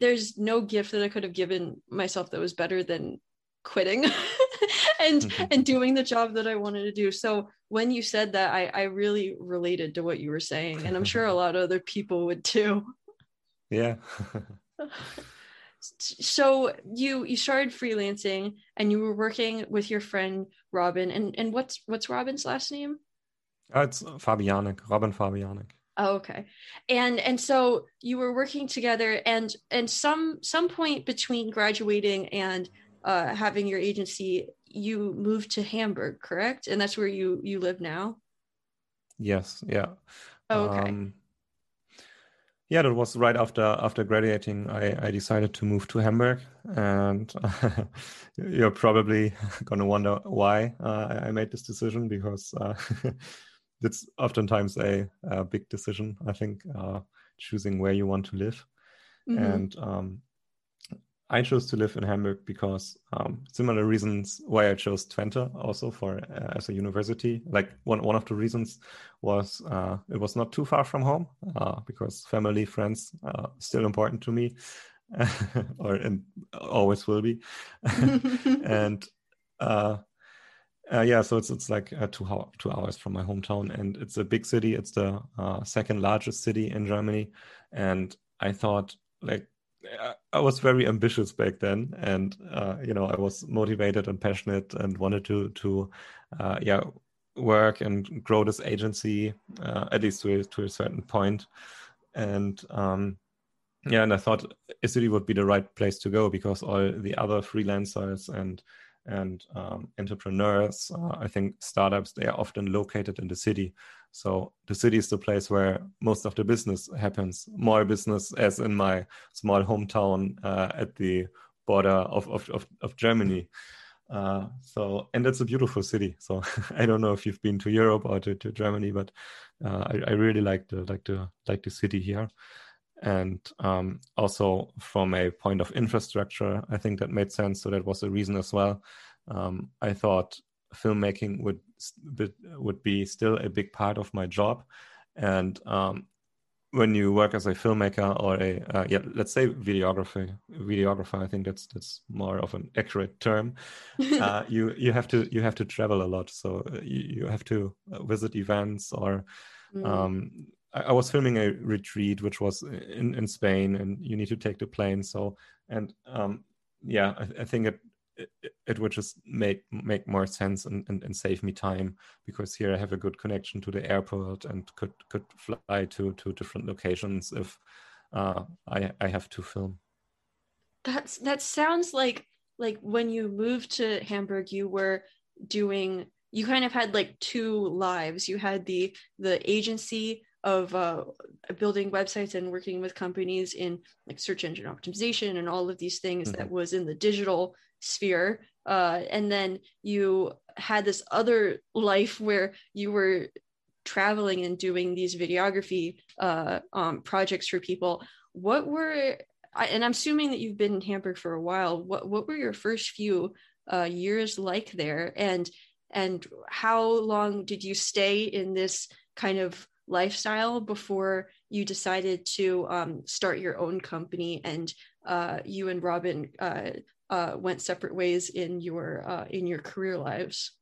there's no gift that I could have given myself that was better than quitting and mm-hmm. and doing the job that I wanted to do. So when you said that, I I really related to what you were saying, and I'm sure a lot of other people would too. Yeah. So you you started freelancing and you were working with your friend Robin and and what's what's Robin's last name? Uh, it's Fabianek, Robin Fabianek. Oh, okay. And and so you were working together and and some some point between graduating and uh, having your agency, you moved to Hamburg, correct? And that's where you you live now. Yes. Yeah. Oh, okay. Um, yeah, that was right after after graduating. I, I decided to move to Hamburg, and you're probably gonna wonder why uh, I made this decision because uh, it's oftentimes a, a, big decision. I think uh, choosing where you want to live, mm-hmm. and um, I chose to live in Hamburg because um, similar reasons why I chose Twente also for uh, as a university. Like one one of the reasons was uh, it was not too far from home uh, because family friends are still important to me, or and always will be, and. Uh, uh, yeah, so it's it's like uh, two ho- two hours from my hometown, and it's a big city. It's the uh, second largest city in Germany, and I thought like I was very ambitious back then, and uh, you know I was motivated and passionate and wanted to to uh, yeah work and grow this agency uh, at least to a, to a certain point, and um, yeah, and I thought city would be the right place to go because all the other freelancers and and um, entrepreneurs, uh, I think startups, they are often located in the city. So the city is the place where most of the business happens. More business, as in my small hometown uh, at the border of of, of, of Germany. Uh, so and it's a beautiful city. So I don't know if you've been to Europe or to, to Germany, but uh, I, I, really like the like the like the city here. And um, also from a point of infrastructure, I think that made sense. So that was a reason as well. Um, I thought filmmaking would would be still a big part of my job, and um, when you work as a filmmaker or a uh, yeah, let's say videographer, videographer, I think that's that's more of an accurate term. uh, you you have to you have to travel a lot, so uh, you, you have to uh, visit events or. Mm. Um, I, I was filming a retreat which was in, in Spain, and you need to take the plane. So and um, yeah, I, I think it it, would just make make more sense and, and, and, save me time because here I have a good connection to the airport and could could fly to to different locations if uh, I I have to film. That's that sounds like like when you moved to Hamburg, you were doing you kind of had like two lives. You had the the agency of uh, building websites and working with companies in like search engine optimization and all of these things mm-hmm. that was in the digital sphere uh, and then you had this other life where you were traveling and doing these videography uh, um, projects for people. What were and i'm assuming that you've been in hamburg for a while. What, what were your first few uh, years like there? And and how long did you stay in this kind of lifestyle before you decided to um, start your own company? And uh, you and robin uh, uh, went separate ways in your uh, in your career lives?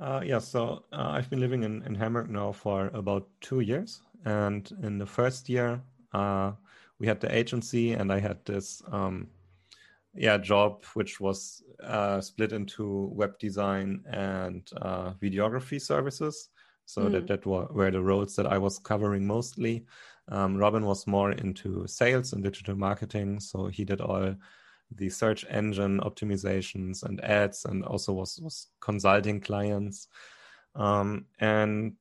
Uh, yeah, so uh, I've been living in, in Hamburg now for about two years, and in the first year, uh, we had the agency, and I had this um, yeah job which was uh, split into web design and videography services. So mm. that that were, were the roles that I was covering mostly. Um, Robin was more into sales and digital marketing, so he did all the search engine optimizations and ads and also was, was consulting clients. Um, and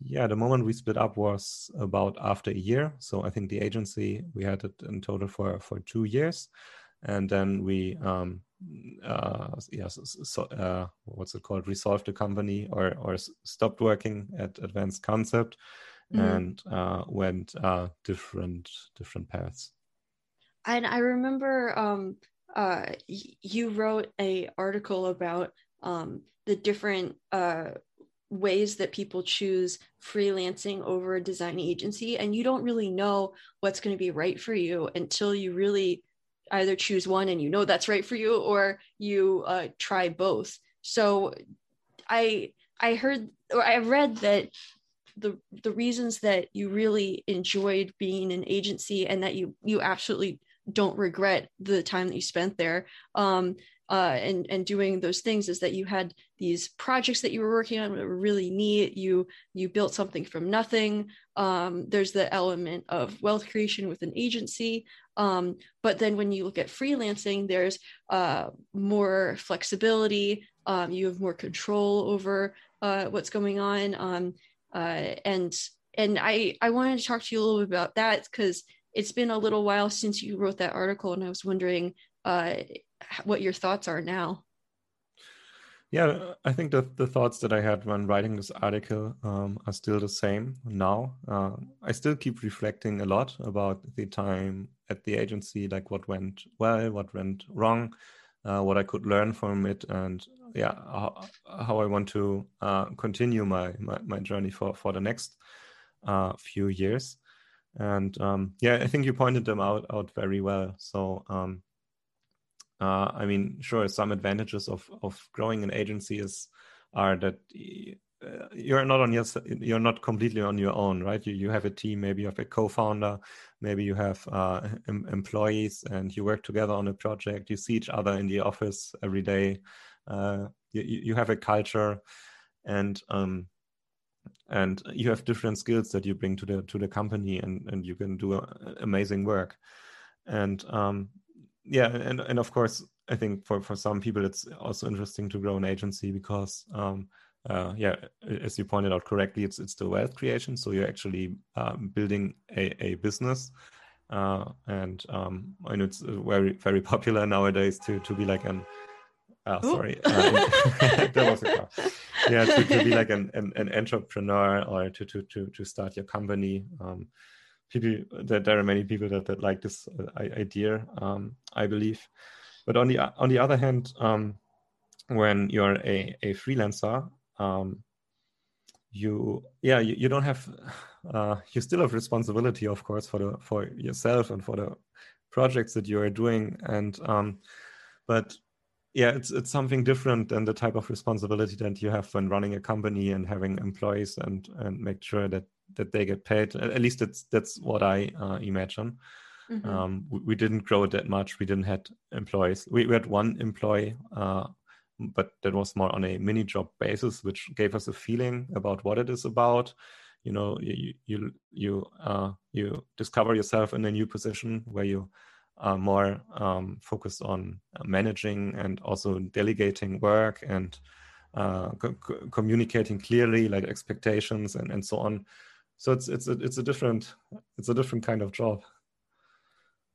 yeah, the moment we split up was about after a year. So I think the agency, we had it in total for, for two years. And then we, um, uh, yes, so, uh, what's it called? Resolved the company or, or stopped working at Advanced Concept mm-hmm. and uh, went uh, different different paths and I remember um, uh, you wrote a article about um, the different uh, ways that people choose freelancing over a design agency, and you don't really know what's going to be right for you until you really either choose one and you know that's right for you, or you uh, try both. So, I I heard or I read that the the reasons that you really enjoyed being an agency and that you you absolutely don't regret the time that you spent there um, uh, and and doing those things is that you had these projects that you were working on that were really neat. You you built something from nothing. Um, there's the element of wealth creation with an agency, um, but then when you look at freelancing, there's uh, more flexibility. Um, you have more control over uh, what's going on, um, uh, and and I I wanted to talk to you a little bit about that because it's been a little while since you wrote that article, and I was wondering uh, what your thoughts are now. Yeah, I think that the thoughts that I had when writing this article um, are still the same now. Uh, I still keep reflecting a lot about the time at the agency, like what went well, what went wrong, uh, what I could learn from it, and yeah, how, how I want to uh, continue my, my, my journey for for the next uh, few years. And um, yeah, I think you pointed them out out very well. So um, uh, I mean, sure, some advantages of of growing an agency is are that uh, you're not on your you're not completely on your own, right? You you have a team, maybe you have a co-founder, maybe you have uh, em- employees, and you work together on a project. You see each other in the office every day. Uh, you you have a culture, and um, and you have different skills that you bring to the to the company, and and you can do amazing work. And um, yeah and and of course i think for for some people it's also interesting to grow an agency because um uh, yeah, as you pointed out correctly, it's it's the wealth creation. So you're actually um, building a, a business, uh, and um, I know it's very very popular nowadays to to be like an Oh, sorry. Uh, that was a car. Yeah, to, to be like an, an, an, entrepreneur or to, to, to, to start your company. Um, people that there are many people that, that like this uh, idea um, i believe but on the on the other hand um, when you're a, a freelancer um, you yeah you, you don't have uh, you still have responsibility of course for the for yourself and for the projects that you are doing and um, but yeah it's it's something different than the type of responsibility that you have when running a company and having employees and and make sure that that they get paid. At least that's that's what I uh, imagine. Mm-hmm. Um, we, we, didn't grow that much. We didn't had employees. We, we had one employee, uh, but that was more on a mini job basis, which gave us a feeling about what it is about. You know, you you you uh, you discover yourself in a new position where you are more um, focused on managing and also delegating work and uh, co- communicating clearly, like expectations and and so on. So it's it's a it's a different it's a different kind of job.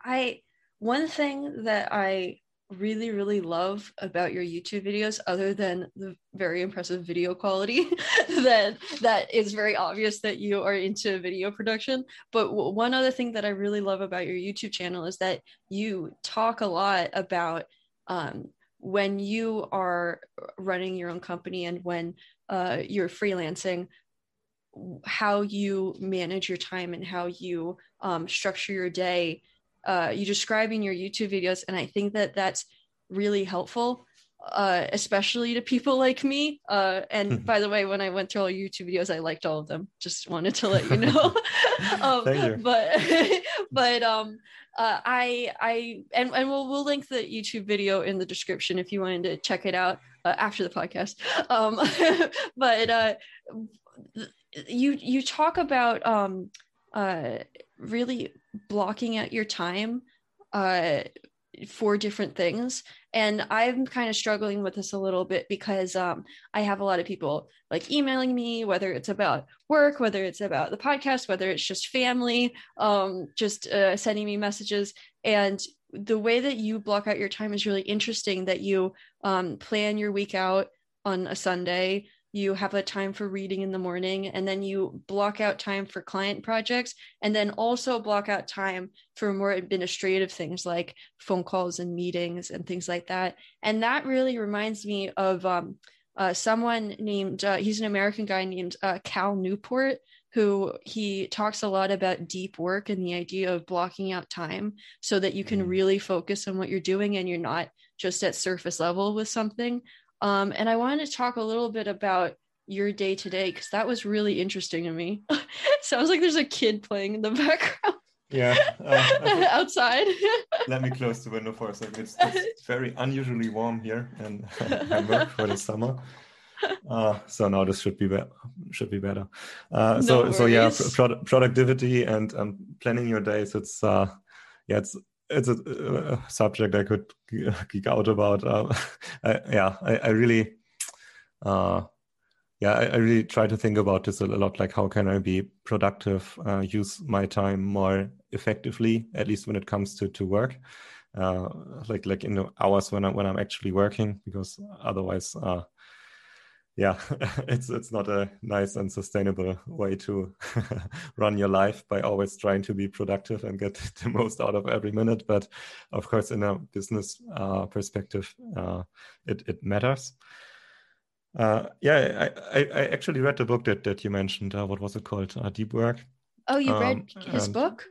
I one thing that i really really love about your youtube videos other than the very impressive video quality that that is very obvious that you are into video production but w- one other thing that i really love about your youtube channel is that you talk a lot about um, when you are running your own company and when uh, you're freelancing how you manage your time and how you um, structure your day. Uh, you describing your YouTube videos, and I think that that's really helpful, uh, especially to people like me. Uh, and by the way, when I went through all YouTube videos, I liked all of them. Just wanted to let you know. um, Thank you. But but um, uh, I I and and we'll we'll link the YouTube video in the description if you wanted to check it out uh, after the podcast. Um, but uh, you you talk about um uh really blocking out your time uh for different things. And i'm kind of struggling with this a little bit because um, i have a lot of people like emailing me whether it's about work whether it's about the podcast whether it's just family um, just uh, sending me messages. And the way that you block out your time is really interesting that you um, plan your week out on a sunday you have a time for reading in the morning and then you block out time for client projects and then also block out time for more administrative things like phone calls and meetings and things like that and that really reminds me of um, uh, someone named uh, he's an american guy named uh, cal newport who he talks a lot about deep work and the idea of blocking out time so that you can mm-hmm. really focus on what you're doing and you're not just at surface level with something um, and I wanted to talk a little bit about your day to day because that was really interesting to me. Sounds like there's a kid playing in the background. Yeah. Uh, Outside. let me close the window for a second. It's, it's very unusually warm here in Hamburg for the summer. Uh, so now this should be be- should be better. Uh, no so worries. so yeah, pro- productivity and um, planning your days. It's uh, yeah, it's it's a, a subject I could geek out about. Uh, I, yeah, I, I really uh, yeah, I, I, really try to think about this a lot. Like, how can I be productive, uh, use my time more effectively, at least when it comes to to work, uh, like like in the hours when I when I'm actually working, because otherwise, uh, yeah, it's it's not a nice and sustainable way to run your life by always trying to be productive and get the most out of every minute. But of course, in a business uh, perspective, uh, it it matters. Uh, yeah, I, I, I, actually read the book that, that you mentioned. Uh, what was it called? Uh, Deep Work. Oh, you um, read his book?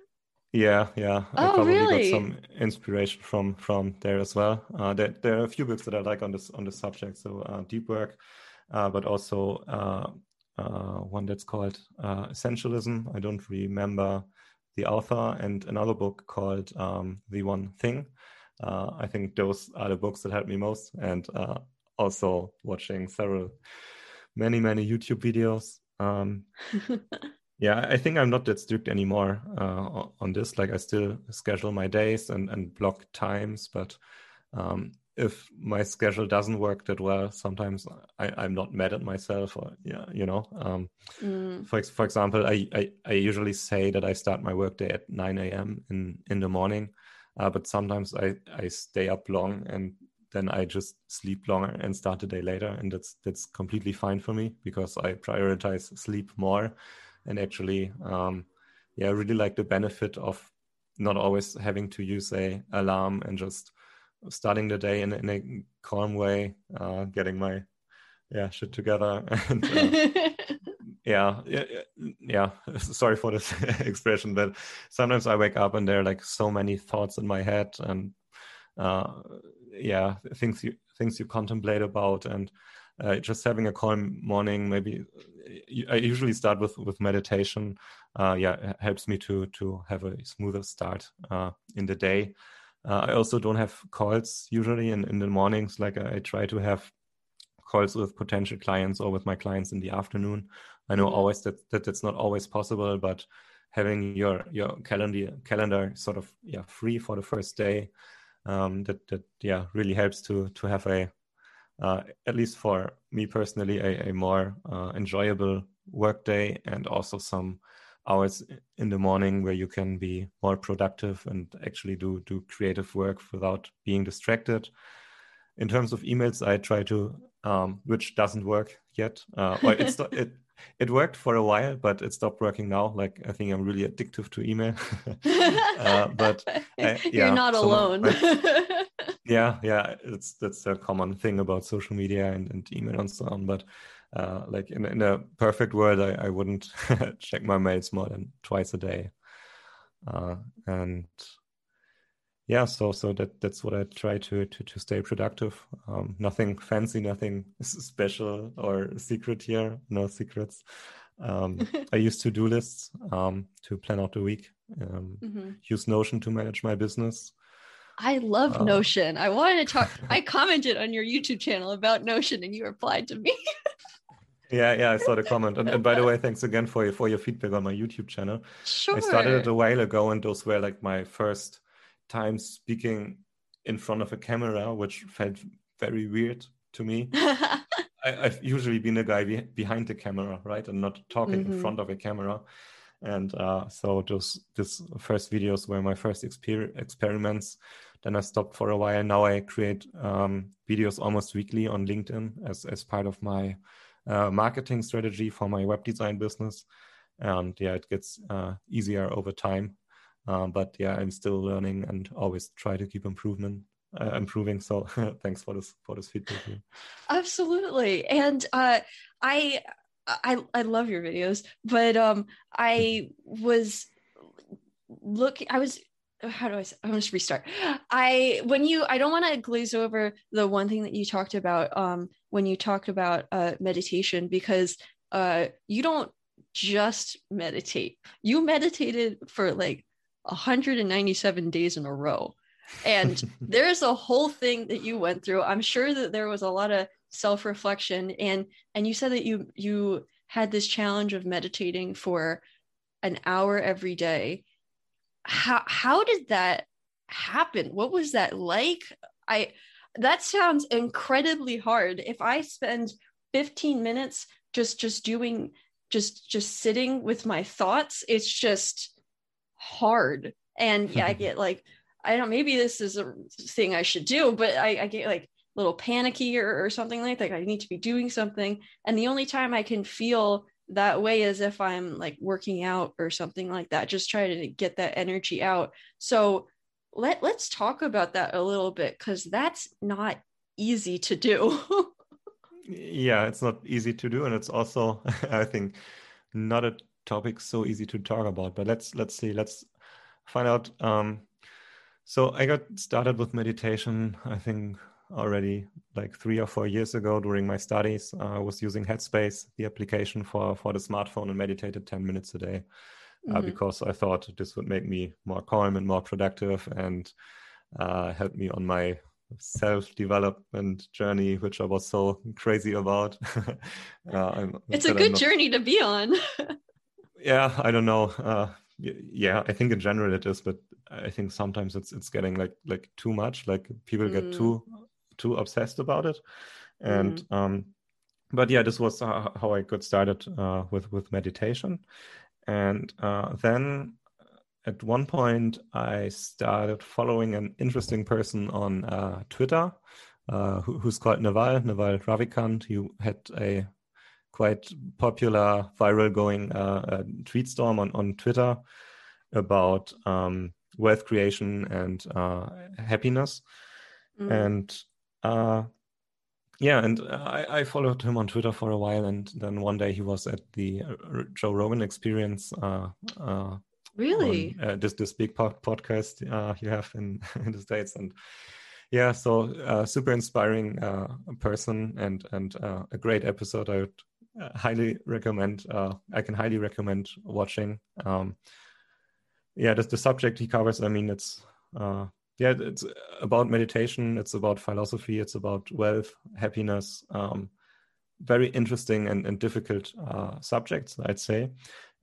Yeah, yeah. Oh, I probably really? got some inspiration from from there as well. Uh, there, there are a few books that I like on this on this subject. So uh, Deep Work, but also uh, uh, one that's called uh, Essentialism. I don't remember the author, and another book called um, The One Thing. Uh, I think those are the books that helped me most, and uh, also watching several, many, many YouTube videos. Um, yeah, I think I'm not that strict anymore uh, on this. Like I still schedule my days and, and block times, but um, if my schedule doesn't work that well, sometimes I, am not mad at myself or yeah, you know. Um, mm. For for example, I, I, I usually say that I start my workday at 9 a.m. in in the morning, uh, but sometimes I I stay up long and then I just sleep longer and start the day later, and that's that's completely fine for me because I prioritize sleep more, and actually, um, yeah, I really like the benefit of not always having to use a alarm and just starting the day in, in a calm way, uh, getting my yeah shit together and. Uh, yeah, yeah, yeah. Sorry for this expression, but sometimes I wake up and there are like so many thoughts in my head, and uh, yeah things you things you contemplate about and uh, just having a calm morning maybe i usually start with with meditation uh, yeah helps me to to have a smoother start uh, in the day uh, i also don't have calls usually in, in the mornings like I, I, try to have calls with potential clients or with my clients in the afternoon i know mm-hmm. always that, that that's not always possible but having your your calendar calendar sort of yeah free for the first day um, that that yeah really helps to to have a uh, at least for me personally a, a more uh, enjoyable work day and also some hours in the morning where you can be more productive and actually do do creative work without being distracted in terms of emails i try to um, which doesn't work yet uh, or it's it it worked for a while, but it stopped working now. Like I think I'm really addictive to email. uh, but I, yeah, you're not alone. My, yeah, yeah, it's that's a common thing about social media and, and email and so on. But uh, like in, in a perfect world, I, I wouldn't check my mails more than twice a day. Uh, and yeah so so that that's what i try to to, to stay productive um, nothing fancy nothing special or secret here no secrets um, i use to-do lists um, to plan out the week um, mm-hmm. use notion to manage my business I love uh, Notion. I wanted to talk. I commented on your YouTube channel about Notion, and you replied to me. Yeah, yeah, I saw the comment. And, and, by the way, thanks again for your, for your feedback on my YouTube channel. Sure. I started it a while ago, and those were like my first time speaking in front of a camera, which felt very weird to me. I, have usually been a guy be- behind the camera, right, and not talking mm-hmm. in front of a camera. And uh, so those these first videos were my first exper- experiments. Then I stopped for a while. Now I create um, videos almost weekly on LinkedIn as as part of my uh, marketing strategy for my web design business. And yeah, it gets uh, easier over time. Um, but yeah, I'm still learning and always try to keep improvement uh, improving. So thanks for this for this feedback. Absolutely, and uh, I I I love your videos, but um, I was looking. I was how do I say, I'm just restart. I when you I don't want to glaze over the one thing that you talked about um when you talked about uh meditation because uh you don't just meditate. You meditated for like 197 days in a row. And there's a whole thing that you went through. I'm sure that there was a lot of self-reflection and and you said that you you had this challenge of meditating for an hour every day. How how did that happen? What was that like? I that sounds incredibly hard. If I spend 15 minutes just just doing just just sitting with my thoughts, it's just hard. And yeah, I get like I don't maybe this is a thing I should do, but I, I get like a little panicky or, or something like that. I need to be doing something. And the only time I can feel that way is if I'm like working out or something like that, just try to get that energy out. So let let's talk about that a little bit because that's not easy to do. yeah, it's not easy to do, and it's also I think not a topic so easy to talk about. But let's let's see, let's find out. Um, so I got started with meditation. I think already like three or four years ago during my studies. Uh, I was using Headspace, the application for for the smartphone, and meditated ten minutes a day uh, mm-hmm. because I thought this would make me more calm and more productive and uh, help me on my self development journey, which I was so crazy about. uh, it's a good not... journey to be on. yeah, I don't know. Uh, yeah, I think in general it is, but I think sometimes it's it's getting like like too much. Like people mm. get too too obsessed about it, and mm. um, but yeah, this was how I got started uh, with with meditation, and uh, then at one point, I started following an interesting person on uh, Twitter uh, who, who's called Naval, Naval Ravikant. He had a quite popular, viral going uh, tweet storm on, on Twitter about um, wealth creation and uh, happiness. Mm. And uh, yeah, and I, I, followed him on Twitter for a while, and then one day he was at the uh, Joe Rogan Experience. Uh, uh, really? On, uh, this this big po- podcast uh, you have in in the states, and yeah, so uh, super inspiring person and and a great episode. I would highly recommend. I can highly recommend watching. Um, yeah, the, the subject he covers. I mean, it's yeah, it's about meditation. It's about philosophy. It's about wealth, happiness. Um, very interesting and, and difficult uh, subjects, I'd say.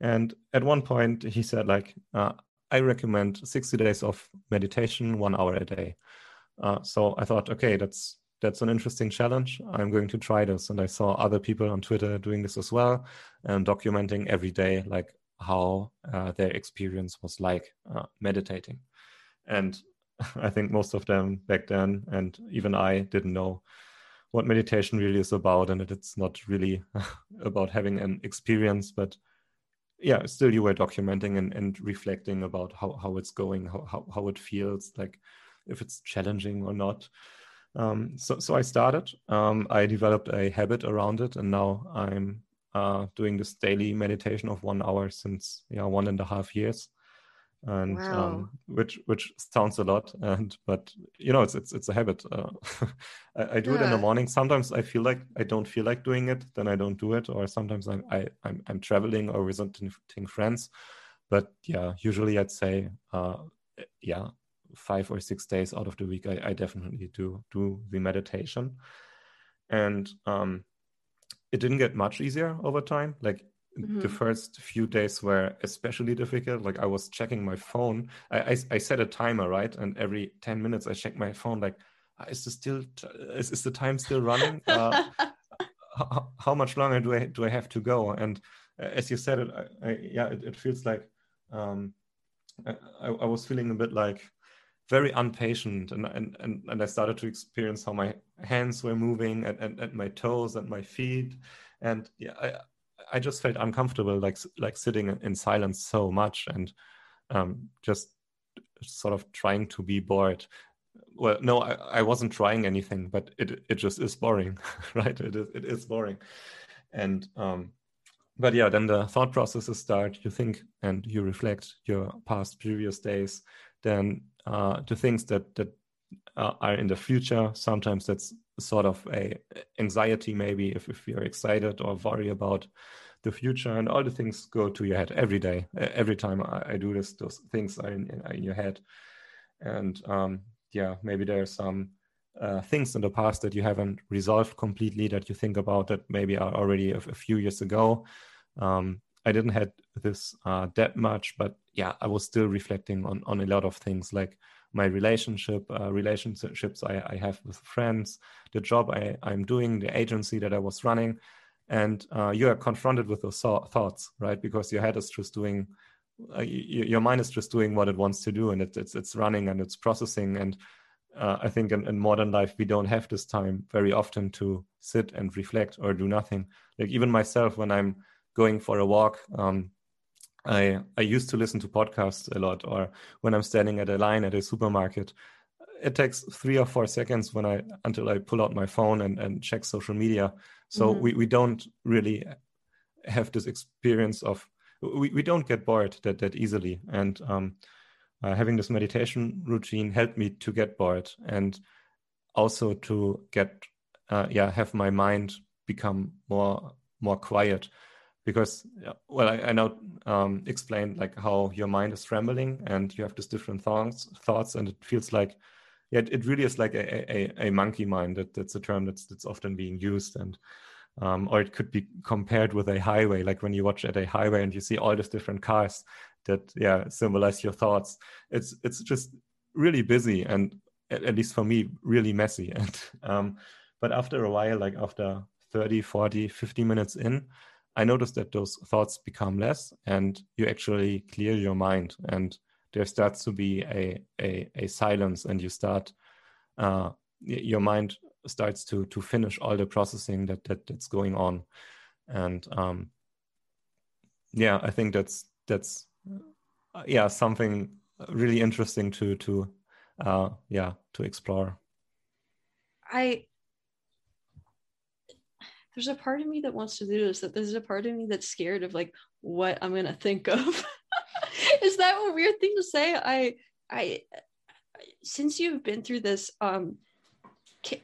And at one point, he said, like, uh, I recommend 60 days of meditation, one hour a day. Uh, so I thought, okay, that's that's an interesting challenge. I'm going to try this. And I saw other people on Twitter doing this as well and documenting every day, like how uh, their experience was like uh, meditating. And I think most of them back then, and even I didn't know what meditation really is about, and that it's not really about having an experience, but yeah, still you were documenting and, and reflecting about how, how it's going, how, how, how it feels, like if it's challenging or not. Um, so, so I started. Um, I developed a habit around it, and now I'm uh, doing this daily meditation of one hour since yeah one and a half years and um, wow. um, which which sounds a lot and but you know it's it's it's a habit uh, I, I, do yeah. it in the morning sometimes i feel like i don't feel like doing it then i don't do it or sometimes i'm I, I'm, I'm traveling or visiting friends but yeah usually i'd say uh, yeah five or six days out of the week i, I definitely do do the meditation and um it didn't get much easier over time like Mm-hmm. the first few days were especially difficult. Like i was checking my phone. I, I, I set a timer right? And every 10 minutes i check my phone like ah, is this still is, is the time still running? Uh, how, how, much longer do i do i have to go? And uh, as you said it I, I, yeah it, it, feels like um, I, I was feeling a bit like very impatient and, and and and i started to experience how my hands were moving and, and, and my toes and my feet. And yeah I, just felt uncomfortable, like like sitting in silence so much, and um, just sort of trying to be bored. Well, no, I, I wasn't trying anything, but it it just is boring, right? It is it is boring, and um, but yeah, then the thought processes start. You think and you reflect your past previous days. Then uh, the things that that uh, are in the future. Sometimes that's sort of a anxiety, maybe if, if you're excited or worry about the future, and all the things go to your head every day. Every time I, I do this, those things are in, in your head, and um, yeah, maybe there are some uh, things in the past that you haven't resolved completely that you think about that maybe are already a, a few years ago. Um, I didn't had this uh, that much, but yeah, I was still reflecting on on a lot of things like my relationship, uh, relationships I, I, have with friends, the job I, I'm doing, the agency that I was running, and uh, you are confronted with those thoughts, right? Because your head is just doing, uh, your mind is just doing what it wants to do, and it, it's it's running and it's processing. And uh, I think in, in modern life we don't have this time very often to sit and reflect or do nothing. Like even myself, when I'm going for a walk. Um, I I used to listen to podcasts a lot, or when I'm standing at a line at a supermarket, it takes three or four seconds when I until I pull out my phone and, and check social media. So mm-hmm. we, we don't really have this experience of we, we don't get bored that that easily. And um, uh, having this meditation routine helped me to get bored and also to get uh, yeah have my mind become more more quiet because well i, I now um, explained like how your mind is trembling and you have these different thoughts thoughts and it feels like yeah it really is like a, a, a monkey mind that, that's a term that's that's often being used. And um, or it could be compared with a highway like when you watch at a highway and you see all these different cars that yeah symbolize your thoughts. It's it's just really busy and at, at least for me really messy. And um, but after a while like after 30 40 50 minutes in I noticed that those thoughts become less and you actually clear your mind and there starts to be a, a, a silence and you start, uh, your mind starts to, to finish all the processing that, that that's going on. And um, yeah, I think that's, that's, uh, yeah, something really interesting to, to, uh, yeah, to explore. I there's a part of me that wants to do this that there's a part of me that's scared of like what i'm gonna think of. Is that a weird thing to say? I i since you've been through this um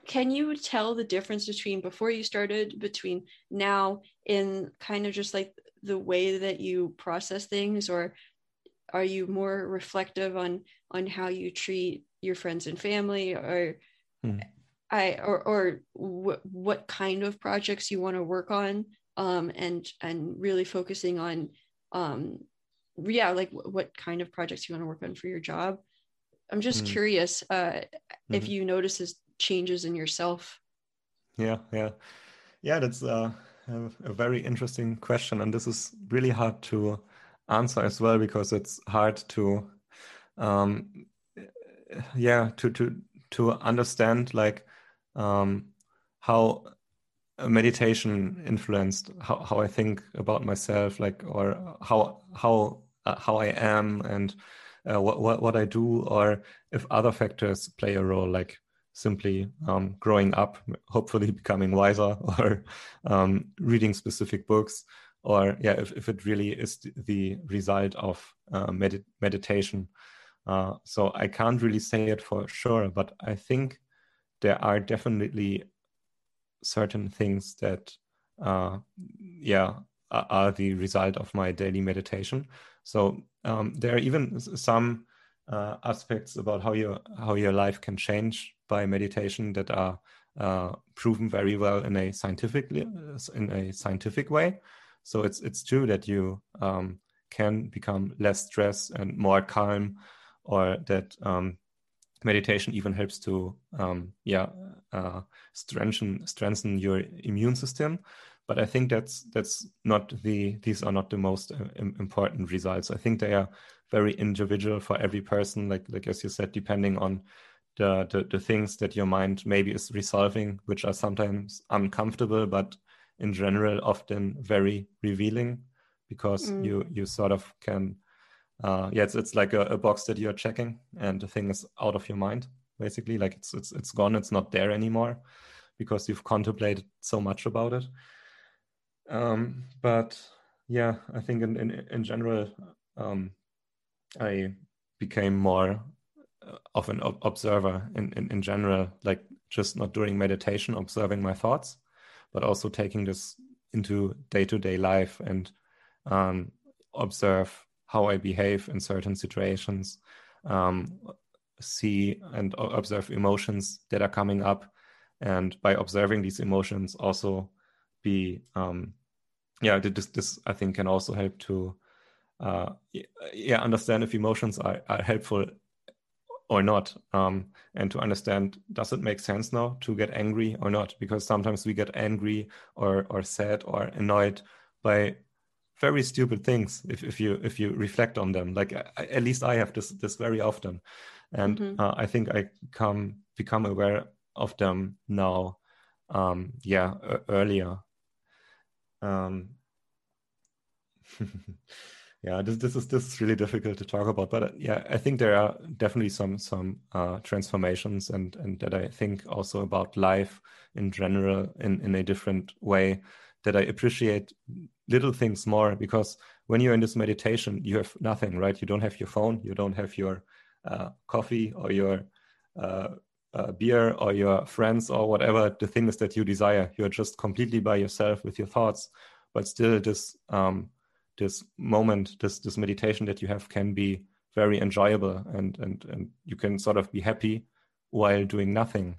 can you tell the difference between before you started between now in kind of just like the way that you process things? Or are you more reflective on on how you treat your friends and family? Or hmm. I or or wh- what kind of projects you want to work on um, and and really focusing on um, yeah like w- what kind of projects you want to work on for your job. I'm just mm. curious uh, mm-hmm. if you notices changes in yourself. Yeah, yeah, yeah. That's uh, a, a very interesting question, and this is really hard to answer as well because it's hard to um yeah to to to understand like um, how meditation influenced how, how I think about myself, like or how how uh, how I am and uh, what, what what I do, or if other factors play a role, like simply um, growing up, hopefully becoming wiser, or um, reading specific books, or yeah, if, if it really is the result of uh, med- meditation. Uh, so I can't really say it for sure, but I think there are definitely certain things that uh, yeah are, the result of my daily meditation. So um, there are even some uh, aspects about how your how your life can change by meditation that are uh, proven very well in a scientifically in a scientific way. So it's it's true that you um, can become less stressed and more calm or that um, meditation even helps to um, yeah uh, strengthen strengthen your immune system. But i think that's that's not the these are not the most uh, important results. I think they are very individual for every person. Like like as you said depending on the, the the things that your mind maybe is resolving which are sometimes uncomfortable but in general often very revealing because mm. you you sort of can uh, yeah, it's it's like a, a, box that you're checking, and the thing is out of your mind, basically. Like it's it's it's gone. It's not there anymore because you've contemplated so much about it. Um, but yeah, I think in in, in general, um, I became more of an observer in, in, in general, like just not during meditation, observing my thoughts, but also taking this into day to day life and um, observe how I behave in certain situations, um, see and observe emotions that are coming up, and by observing these emotions, also be um, yeah this this I think can also help to uh, yeah understand if emotions are, are helpful or not um, and to understand does it make sense now to get angry or not? Because sometimes we get angry or or sad or annoyed by very stupid things if, if you if you reflect on them. Like I, at least i have this this very often. And mm-hmm. uh, i think i come become aware of them now um yeah earlier. Um yeah this, this is this is really difficult to talk about but uh, yeah i think there are definitely some some uh, transformations and and that i think also about life in general in in a different way that i appreciate little things more because when you're in this meditation you have nothing right you don't have your phone you don't have your uh, coffee or your uh, uh, beer or your friends or whatever the thing is that you desire you're just completely by yourself with your thoughts but still this um, this moment, this this meditation that you have can be very enjoyable, and and and you can sort of be happy while doing nothing.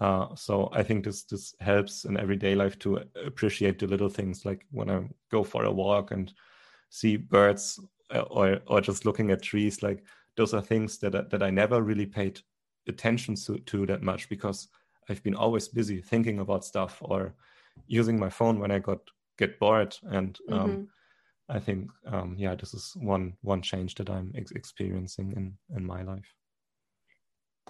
Uh, so I think this this helps in everyday life to appreciate the little things, like when I go for a walk and see birds, uh, or or just looking at trees. Like those are things that that I never really paid attention to, to that much because I've been always busy thinking about stuff or using my phone when I got get bored and um, mm-hmm. I think, um, yeah, this is one one change that I'm ex- experiencing in in my life.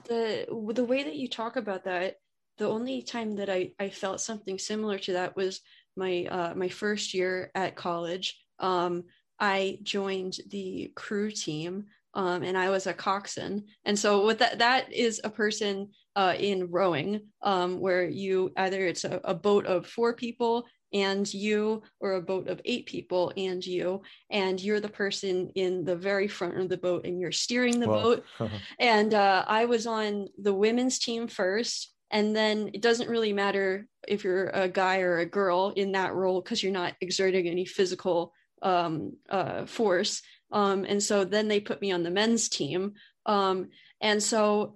The the way that you talk about that, the only time that I I felt something similar to that was my uh, my first year at college. Um, I joined the crew team um, and I was a coxswain. And so what that that is a person uh, in rowing, um, where you either it's a, a, boat of four people and you or a boat of eight people and you and you're the person in the very front of the boat and you're steering the boat. And uh, i was on the women's team first and then it doesn't really matter if you're a guy or a girl in that role because you're not exerting any physical um, uh, force. Um, and so then they put me on the men's team. Um, and so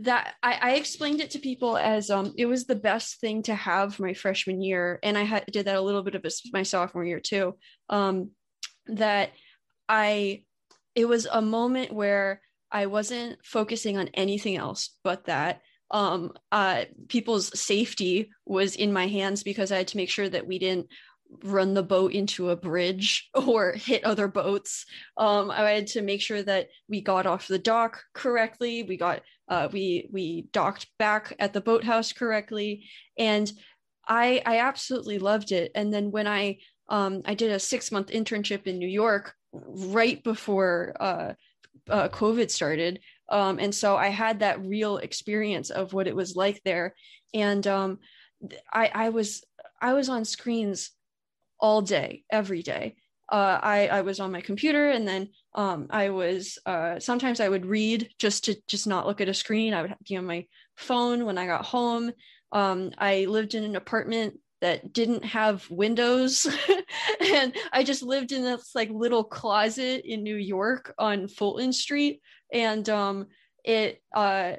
that I, I, explained it to people as um, it was the best thing to have my freshman year, and I had, did that a little bit of a, my sophomore year too. Um, that I, it was a moment where I wasn't focusing on anything else but that. Um, uh, people's safety was in my hands because I had to make sure that we didn't run the boat into a bridge or hit other boats. Um, I had to make sure that we got off the dock correctly. We got uh, we we docked back at the boathouse correctly, and I I absolutely loved it. And then when I um, I did a six month internship in New York right before uh, uh, COVID started, um, and so I had that real experience of what it was like there, and um, I I was I was on screens all day every day uh, I, I was on my computer and then um, I was uh, sometimes I would read just to just not look at a screen. I would be on my phone when I got home. Um, I lived in an apartment that didn't have windows and I just lived in this like little closet in New York on Fulton Street and um, it uh,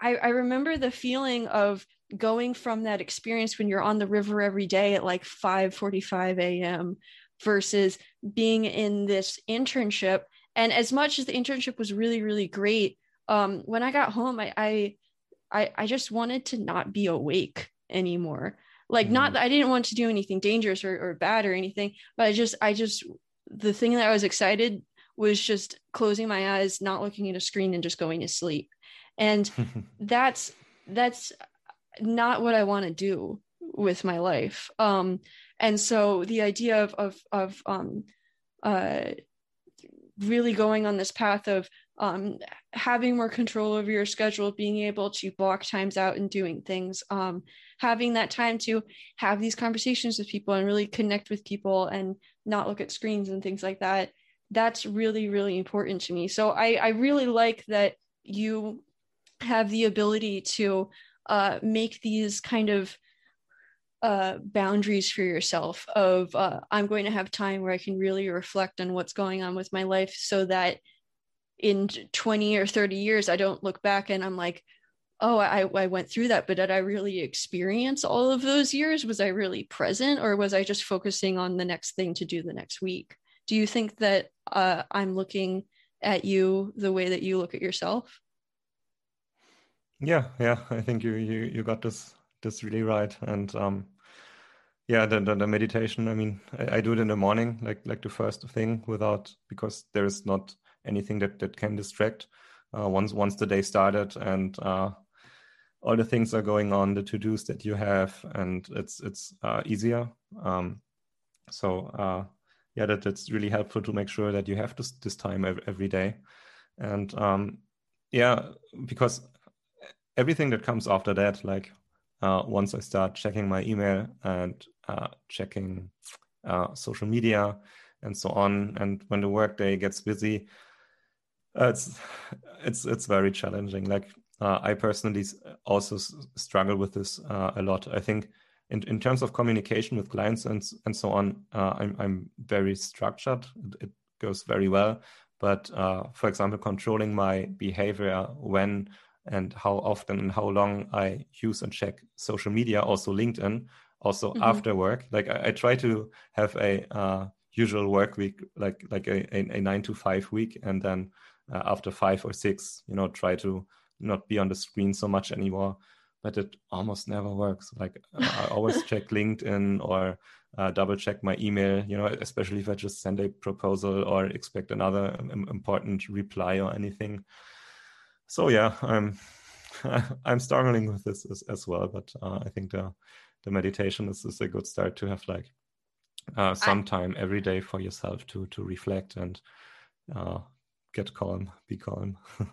I, I remember the feeling of going from that experience when you're on the river every day at like 5 45 a.m versus being in this internship. And as much as the internship was really, really great, um, when I got home, I, I, I, I just wanted to not be awake anymore. Like, mm-hmm. not that I didn't want to do anything dangerous or, or bad or anything, but I just, I just, the thing that I was excited was just closing my eyes, not looking at a screen, and just going to sleep. And that's that's not what I want to do with my life. Um, and so the idea of of of um, uh, really going on this path of um, having more control over your schedule, being able to block times out and doing things, um, having that time to have these conversations with people and really connect with people and not look at screens and things like that. That's really, really important to me. So I, I really like that you have the ability to uh, make these kind of uh, boundaries for yourself of uh, i'm going to have time where i can really reflect on what's going on with my life so that in 20 or 30 years i don't look back and i'm like oh I, I went through that but did i really experience all of those years? Was i really present or was i just focusing on the next thing to do the next week? Do you think that uh, i'm looking at you the way that you look at yourself? Yeah yeah i think you you, you got this this really right. And um yeah the, the, the meditation i mean I, I, do it in the morning like like the first thing without because there is not anything that that can distract. Uh, once once the day started and uh, all the things are going on the to-dos that you have and it's it's uh, easier. Um, so uh, yeah that that's really helpful to make sure that you have this this time every, every day. And um, yeah because everything that comes after that like uh, once I start checking my email and uh, checking uh, social media and so on. And when the workday gets busy, uh, it's it's it's very challenging. Like uh, I personally also struggle with this uh, a lot. I think in, in terms of communication with clients and and so on, I'm I'm very structured. It, it goes very well. But for example, controlling my behavior when and how often and how long I use and check social media, also LinkedIn, also mm-hmm. after work. Like I, I, try to have a uh, usual work week, like like a, a, a, nine to five week, and then uh, after five or six, you know, try to not be on the screen so much anymore. But it almost never works. Like I always check LinkedIn or uh, double check my email. You know, especially if I just send a proposal or expect another um, important reply or anything so yeah, I'm I'm struggling with this as, as well, but uh, I think the the meditation is, is a good start to have like uh, some time every day for yourself to to reflect and uh, get calm, be calm.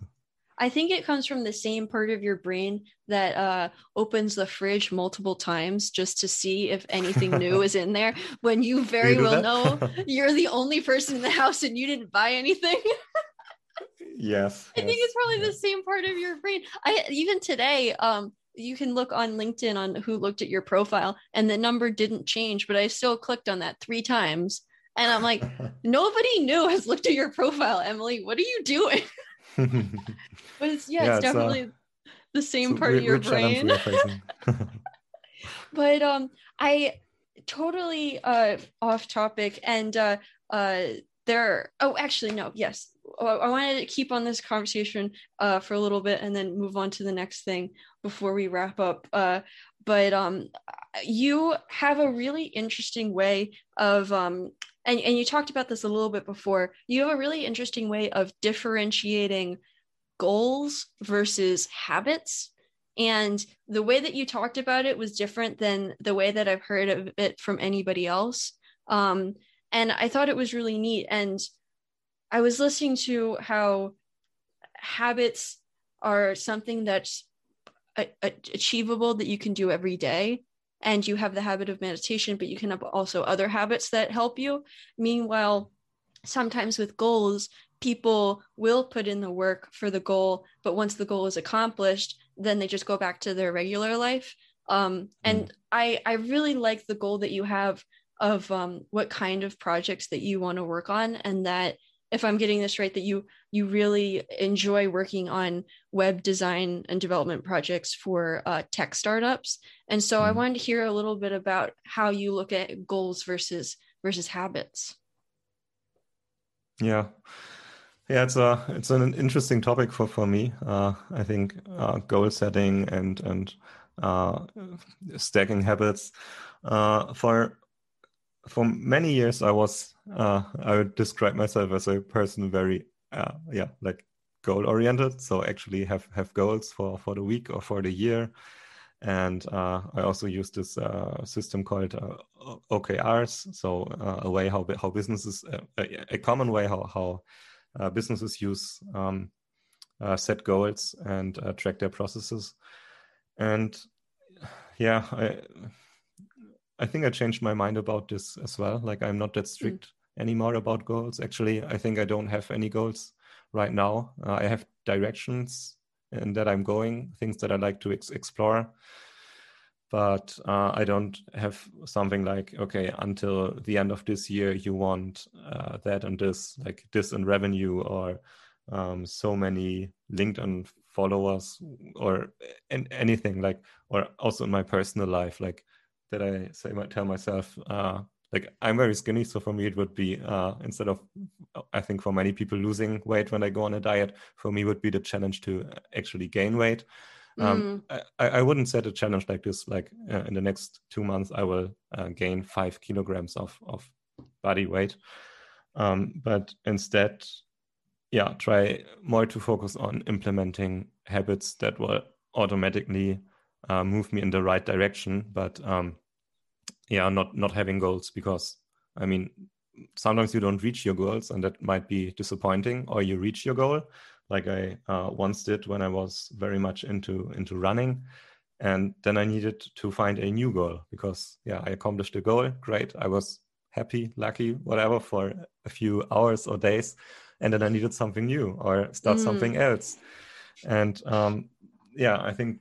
I think it comes from the same part of your brain that uh, opens the fridge multiple times just to see if anything new is in there. When you very you well know you're the only person in the house and you didn't buy anything. Yes i think it's probably the same part of your brain. I even today um you can look on linkedin on who looked at your profile and the number didn't change but i still clicked on that three times. And i'm like nobody new has looked at your profile emily. What are you doing? But it's yeah, yeah it's, it's uh, definitely uh, the same part of your brain. but um i totally uh off topic and uh uh there oh actually no yes I wanted to keep on this conversation uh, for a little bit and then move on to the next thing before we wrap up. Uh, but um, you have a really interesting way of, um, and, and you talked about this a little bit before, you have a really interesting way of differentiating goals versus habits. And the way that you talked about it was different than the way that I've heard of it from anybody else. Um, and I thought it was really neat. And I was listening to how habits are something that's achievable that you can do every day and you have the habit of meditation but you can have also other habits that help you meanwhile sometimes with goals people will put in the work for the goal but once the goal is accomplished then they just go back to their regular life um, and mm. i i really like the goal that you have of um, what kind of projects that you want to work on and that if I'm getting this right, that you you really enjoy working on web design and development projects for uh, tech startups. And so mm-hmm. I wanted to hear a little bit about how you look at goals versus versus habits. Yeah. Yeah, it's a it's an interesting topic for for me. Uh, I think uh, goal setting and and uh, stacking habits uh, for for many years I was uh, I would describe myself as a person very uh, yeah like goal oriented. So actually have have goals for for the week or for the year. And uh, I also use this uh, system called uh, OKRs, so uh, a way how how businesses a, a common way how how businesses use um, set goals and track their processes. And yeah, I, I think I changed my mind about this as well. Like I'm not that hmm. strict mm. anymore about goals. Actually, I think I don't have any goals right now. Uh, I have directions and that I'm going, things that I like to ex- explore. But uh, I don't have something like, okay, until the end of this year, you want uh, that and this, like this in revenue or um, so many LinkedIn followers or anything like, or also in my personal life, like that I say, might tell myself, uh, like I'm very skinny, so for me it would be uh, instead of I think for many people losing weight when they go on a diet, for me would be the challenge to actually gain weight. Um, mm. I, I wouldn't set a challenge like this. Like uh, in the next two months, I will uh, gain five kilograms of of body weight, um, but instead, yeah, try more to focus on implementing habits that will automatically uh, move me in the right direction. But um, yeah not not having goals because i mean sometimes you don't reach your goals and that might be disappointing or you reach your goal like i uh, once did when i was very much into into running. And then i needed to find a new goal because yeah i accomplished the goal. Great. I was happy lucky whatever for a few hours or days. And then i needed something new or start mm. something else. And um, yeah i think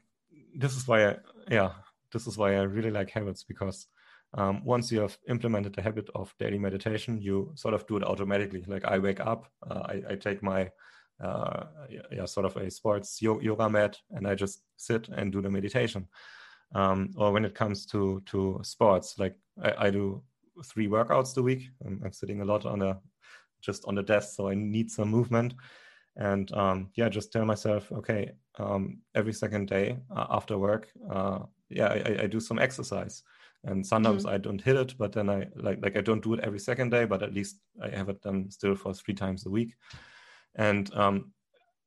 this is why I, yeah this is why i really like habits because um, once you have implemented the habit of daily meditation, you sort of do it automatically. Like I wake up, uh, I, I, take my uh, yeah, sort of a sports yoga mat, and I just sit and do the meditation. Um, or when it comes to to sports, like I, I do three workouts a week. I'm, I'm, sitting a lot on a just on the desk, so I need some movement. And um, yeah, just tell myself, okay, um, every second day uh, after work, uh, yeah, I, I do some exercise and sometimes mm. i don't hit it but then i like like i don't do it every second day but at least i have it done still for three times a week and um,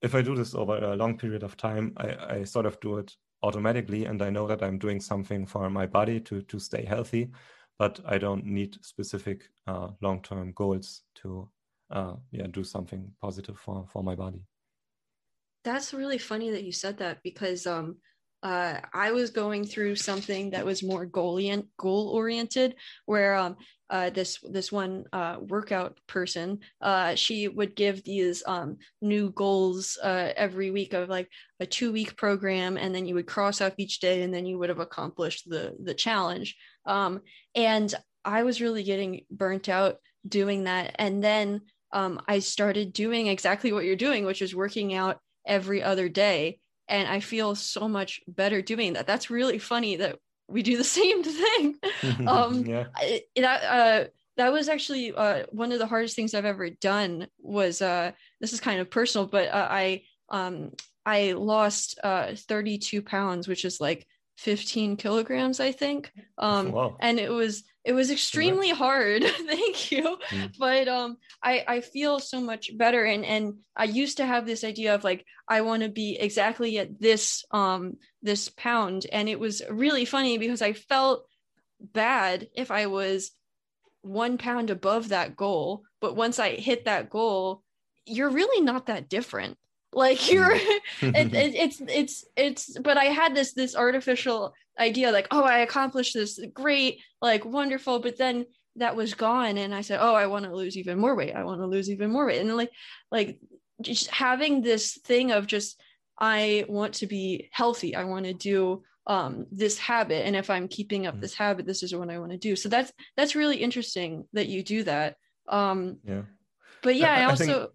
if i do this over a long period of time I, I sort of do it automatically and i know that i'm doing something for my body to to stay healthy but i don't need specific uh, long-term goals to uh, yeah do something positive for for my body that's really funny that you said that because um uh, I was going through something that was more goal oriented, where um, uh, this this one uh, workout person, uh, she would give these um, new goals uh, every week of like a two week program, and then you would cross off each day, and then you would have accomplished the the challenge. Um, and I was really getting burnt out doing that, and then um, I started doing exactly what you're doing, which is working out every other day and i feel so much better doing that that's really funny that we do the same thing um yeah that uh that was actually uh, one of the hardest things I've ever done. Was uh, this is kind of personal, but uh, I um, I lost uh, 32 pounds, which is like 15 kilograms, I think. Um, wow. And it was it was extremely hard. Thank you. Mm. but um i i feel so much better. And and i used to have this idea of like i want to be exactly at this um this pound. And it was really funny because i felt bad if i was one pound above that goal. But once i hit that goal you're really not that different like you're it, it, it's it's it's but i had this this artificial idea like oh i accomplished this great like wonderful but then that was gone and i said oh i want to lose even more weight i want to lose even more weight and like like just having this thing of just i want to be healthy i want to do um this habit and if i'm keeping up mm. this habit this is what i want to do. So that's that's really interesting that you do that um yeah. but yeah i, I also think,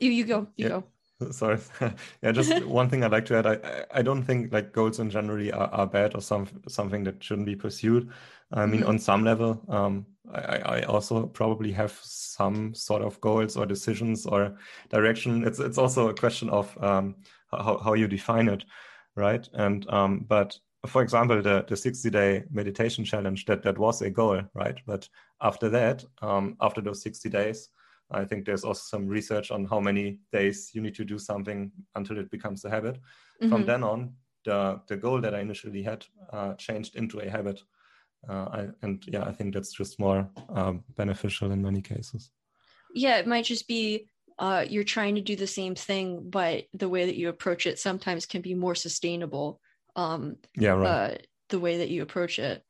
you you go you yeah. go sorry. Yeah just one thing i'd like to add. I i don't think like goals in generally are, are bad or some something that shouldn't be pursued. I mean mm-hmm. on some level um I, I also probably have some sort of goals or decisions or direction. It's it's also a question of um how, how you define it right? And um but for example the the 60 day meditation challenge that that was a goal right? But after that um after those 60 days I think there's also some research on how many days you need to do something until it becomes a habit. Mm-hmm. From then on, the the goal that I initially had uh, changed into a habit, uh, I, and yeah, I think that's just more um, beneficial in many cases. Yeah, it might just be uh, you're trying to do the same thing, but the way that you approach it sometimes can be more sustainable. Um, yeah, right. Uh, the way that you approach it.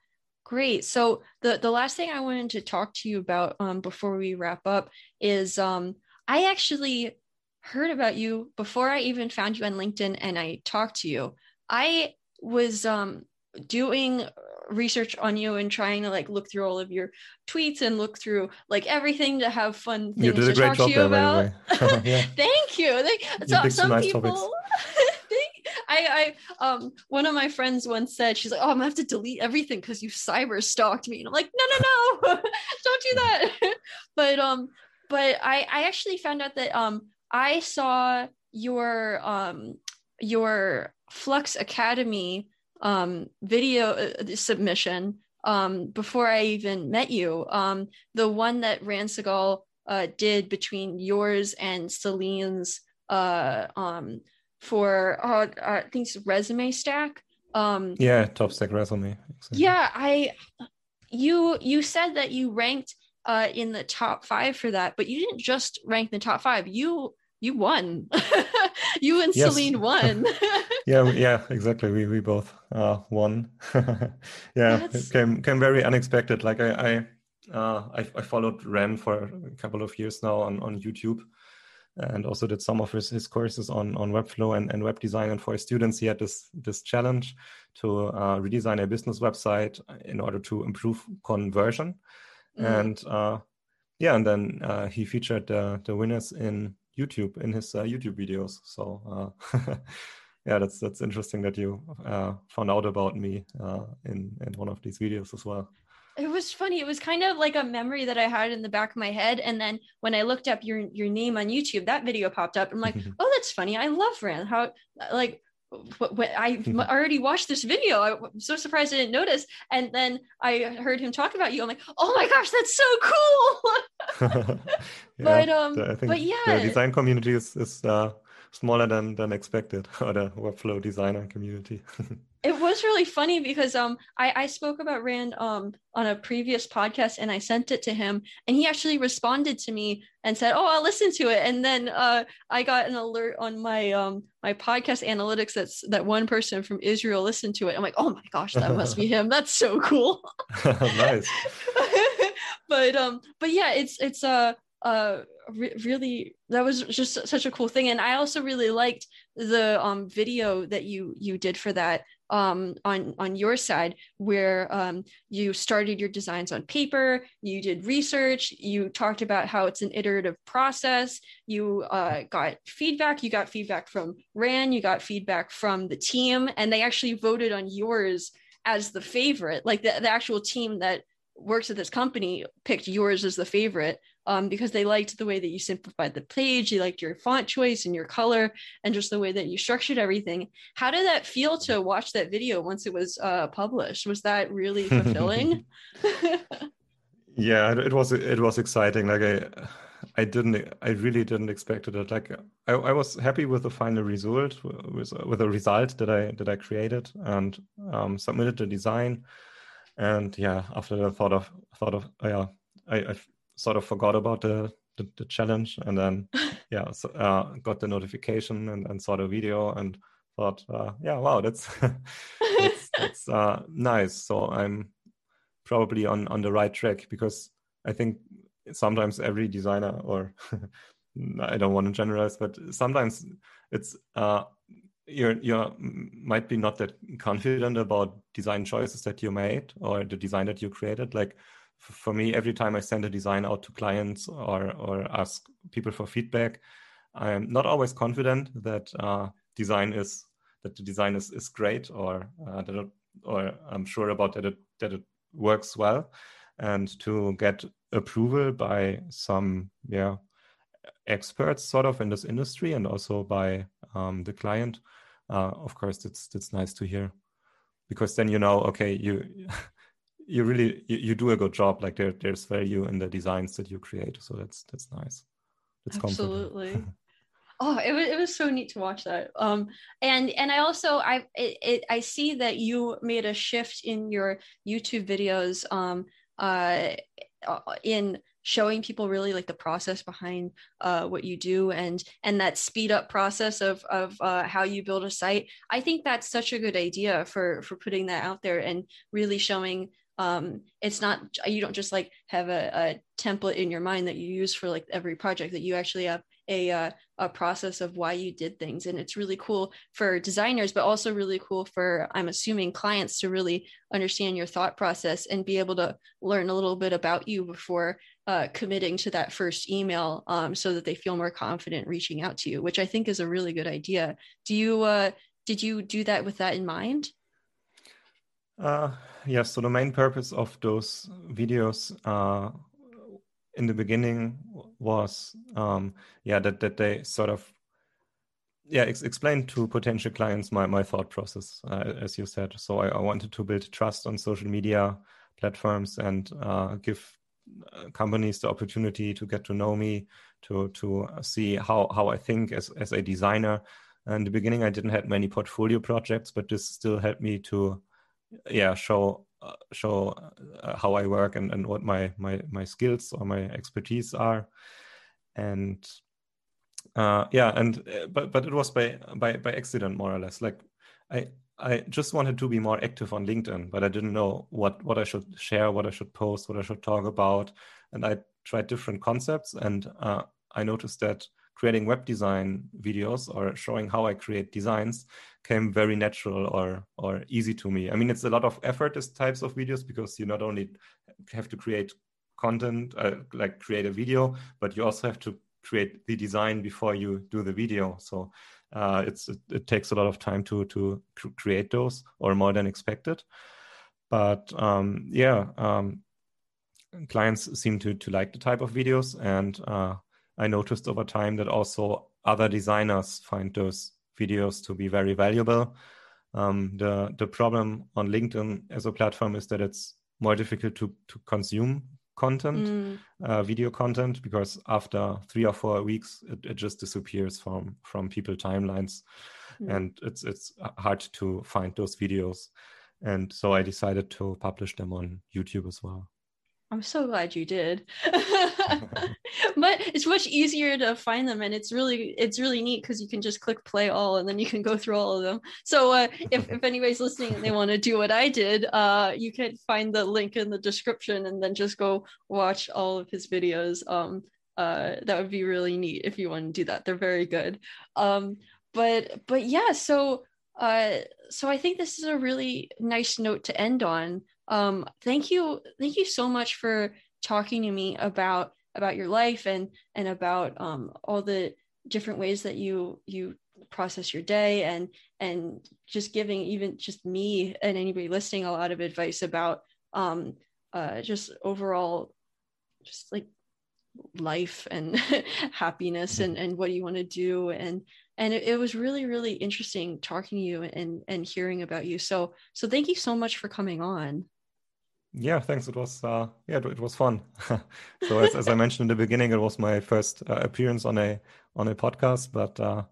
Great. So the the last thing I wanted to talk to you about um, before we wrap up is um, I actually heard about you before I even found you on LinkedIn and I talked to you. I was um, doing research on you and trying to like look through all of your tweets and look through like everything to have fun things to talk to you there, about. Thank you. Thank, so, some nice people. I, I, um, one of my friends once said, she's like, "Oh, I'm gonna have to delete everything because you cyber stalked me," and I'm like, "No, no, no, don't do that." but um, but I, I actually found out that um, I saw your um, your Flux Academy um, video uh, submission um, before I even met you. Um, the one that Ran Segall uh, did between yours and Celine's uh, um, for uh, I think it's resume stack. Um, yeah, top stack resume. Exactly. Yeah, I you you said that you ranked uh, in the top five for that, but you didn't just rank in the top five. You you won. you and yes. Celine won. yeah, yeah, exactly. We we both uh, won. yeah, That's... it came came very unexpected. Like I I, uh, I I followed Ran for a couple of years now on on YouTube, and also did some of his, his courses on on Webflow and, and web design. And for his students, he had this this challenge to uh, redesign a business website in order to improve conversion. Mm. And uh, yeah, and then uh, he featured the the winners in YouTube in his uh, YouTube videos. So uh, yeah, that's that's interesting that you uh, found out about me uh, in in one of these videos as well. It was funny. It was kind of like a memory that I had in the back of my head, and then when I looked up your your name on YouTube, that video popped up. I'm like, oh, that's funny. I love Ran. How like I already watched this video. I'm so surprised I didn't notice. And then I heard him talk about you. I'm like, oh my gosh, that's so cool. yeah, but um, I think but yeah, the design community is is uh, smaller than than expected, or the Webflow designer community. it was really funny because um I, I spoke about Ran um on a previous podcast and I sent it to him and he actually responded to me and said, Oh, I'll listen to it. And then uh I got an alert on my um my podcast analytics that's that one person from Israel listened to it. I'm like, oh my gosh, that must be him. That's so cool. nice. but um but yeah, it's it's uh uh re- really that was just such a cool thing. And i also really liked the um video that you you did for that um, on on your side where um, you started your designs on paper you did research you talked about how it's an iterative process you uh, got feedback you got feedback from Ran you got feedback from the team and they actually voted on yours as the favorite. Like the, the actual team that works at this company picked yours as the favorite um, because they liked the way that you simplified the page, you liked your font choice and your color, and just the way that you structured everything. How did that feel to watch that video once it was uh, published? Was that really fulfilling? yeah, it was. It was exciting. Like I, I didn't. I really didn't expect it. Like I, I was happy with the final result, with with the result that I that I created and um, submitted the design. And yeah, after the thought of thought of yeah, I, I sort of forgot about the the, the challenge, and then yeah, so, uh, got the notification and, and saw the video and thought, uh, yeah, wow, that's that's, that's uh, nice. So I'm probably on on the right track because I think sometimes every designer or I don't want to generalize, but sometimes it's uh, you're you might be not that confident about design choices that you made or the design that you created. Like for me, every time I send a design out to clients or or ask people for feedback, I'm not always confident that uh, design is that the design is, is great or uh, that it, or I'm sure about that it that it works well, and to get approval by some yeah experts sort of in this industry and also by um, the client. Uh, of course, it's it's nice to hear because then you know okay you you really you, you, do a good job. Like there there's value in the designs that you create. So that's that's nice. That's absolutely. Oh it was, it was so neat to watch that. Um and and i also i it, it, i see that you made a shift in your youtube videos um uh in showing people really like the process behind uh, what you do and and that speed up process of of uh, how you build a site. I think that's such a good idea for for putting that out there and really showing um, it's not you don't just like have a, a, template in your mind that you use for like every project that you actually have a uh, a process of why you did things. And it's really cool for designers but also really cool for i'm assuming clients to really understand your thought process and be able to learn a little bit about you before uh, committing to that first email um, so that they feel more confident reaching out to you which i think is a really good idea. Do you uh, did you do that with that in mind uh, yes so the main purpose of those videos uh, in the beginning was um, yeah that that they sort of yeah ex- explain to potential clients my my thought process uh, as you said. So I, I, wanted to build trust on social media platforms and uh, give uh, companies the opportunity to get to know me to to see how how I think as as a designer. In the beginning I didn't have many portfolio projects but this still helped me to yeah show uh, show uh, how I work and, and what my, my my skills or my expertise are, and uh, yeah, and but but it was by by by accident more or less. Like I I just wanted to be more active on LinkedIn, but I didn't know what what I should share, what I should post, what I should talk about, and I tried different concepts, and uh, I noticed that creating web design videos or showing how I create designs came very natural or or easy to me. I mean, it's a lot of effort these types of videos because you not only have to create content uh, like create a video, but you also have to create the design before you do the video. So uh, it's it, it, takes a lot of time to to create those or more than expected. But um, yeah, um, clients seem to to like the type of videos and uh, I noticed over time that also other designers find those videos to be very valuable. Um, the the problem on LinkedIn as a platform is that it's more difficult to to consume content, mm. uh, video content, because after three or four weeks, it, it just disappears from from people timelines, mm. and it's it's hard to find those videos. And so I decided to publish them on YouTube as well. I'm so glad you did. but it's much easier to find them and it's really it's really neat because you can just click play all and then you can go through all of them. So uh, if, if anybody's listening and they want to do what I did, uh, you can find the link in the description and then just go watch all of his videos. Um, uh, that would be really neat if you want to do that. They're very good. Um, but but yeah, so uh, so I think this is a really nice note to end on um, thank you thank you so much for talking to me about about your life and and about um, all the different ways that you you process your day and and just giving even just me and anybody listening a lot of advice about um uh just overall just like life and happiness and and what you want to do. And and it, it, was really really interesting talking to you and and hearing about you. So so thank you so much for coming on yeah, thanks. It was uh, yeah, it, it was fun. so as, as I mentioned in the beginning, it was my first uh, appearance on a on a podcast, but uh,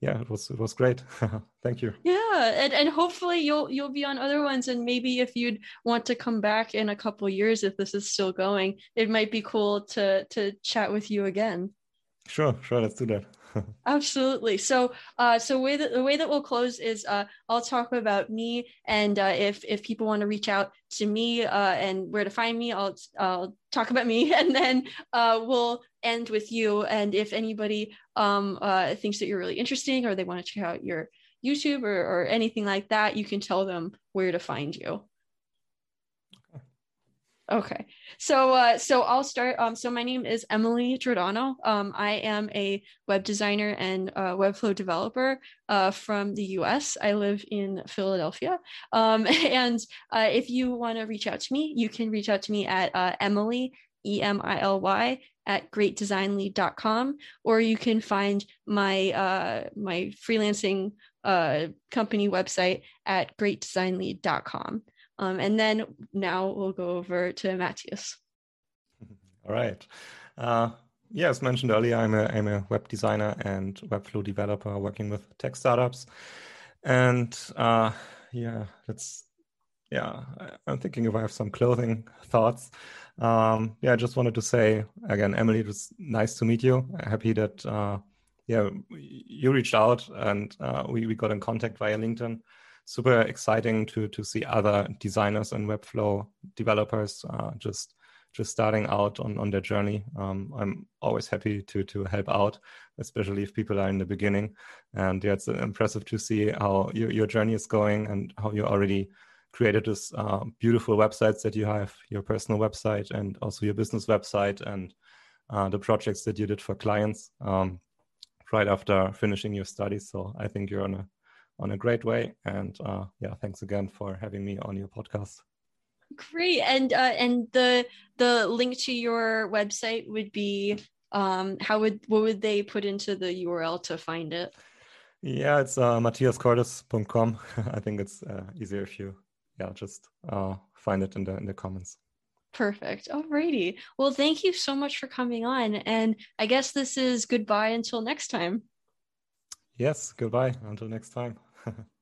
yeah, it was it was great. Thank you. Yeah, and, and hopefully you'll you'll be on other ones, and maybe if you'd want to come back in a couple years, if this is still going, it might be cool to to chat with you again. Sure, sure. Let's do that. Absolutely. So, uh, so way that the way that we'll close is uh, I'll talk about me, and uh, if if people want to reach out to me uh, and where to find me, I'll I'll talk about me, and then uh, we'll end with you. And if anybody um, uh, thinks that you're really interesting or they want to check out your YouTube or, or anything like that, you can tell them where to find you. Okay. So uh, so I'll start. Um, so my name is Emily Giordano. Um, I am a web designer and uh, Webflow developer uh, from the US. I live in Philadelphia. Um, and uh, if you want to reach out to me, you can reach out to me at uh, Emily, E M I L Y, at greatdesignlead.com, or you can find my uh, my freelancing uh, company website at greatdesignlead.com. Um, and then now we'll go over to Matthias. All right. Uh, yeah, as mentioned earlier, I'm a, I'm a web designer and Webflow developer working with tech startups. And uh, yeah, that's, yeah, I'm thinking if I have some clothing thoughts. Um, yeah, I just wanted to say again, Emily, it was nice to meet you. Happy that, uh, yeah, you reached out and uh, we, we got in contact via LinkedIn. Super exciting to to see other designers and Webflow developers uh, just just starting out on on their journey. Um, I'm always happy to to help out, especially if people are in the beginning. And yeah, it's impressive to see how your your journey is going and how you already created this uh, beautiful websites that you have, your personal website and also your business website and uh, the projects that you did for clients um, right after finishing your studies. So I think you're on a on a great way. And uh, yeah, thanks again for having me on your podcast. Great, and uh, and the the link to your website would be um, how would what would they put into the URL to find it? Yeah, it's uh, matthiascordes.com. I think it's uh, easier if you yeah just uh, find it in the in the comments. Perfect. Alrighty. Well, thank you so much for coming on. And I guess this is goodbye until next time. Yes, goodbye until next time.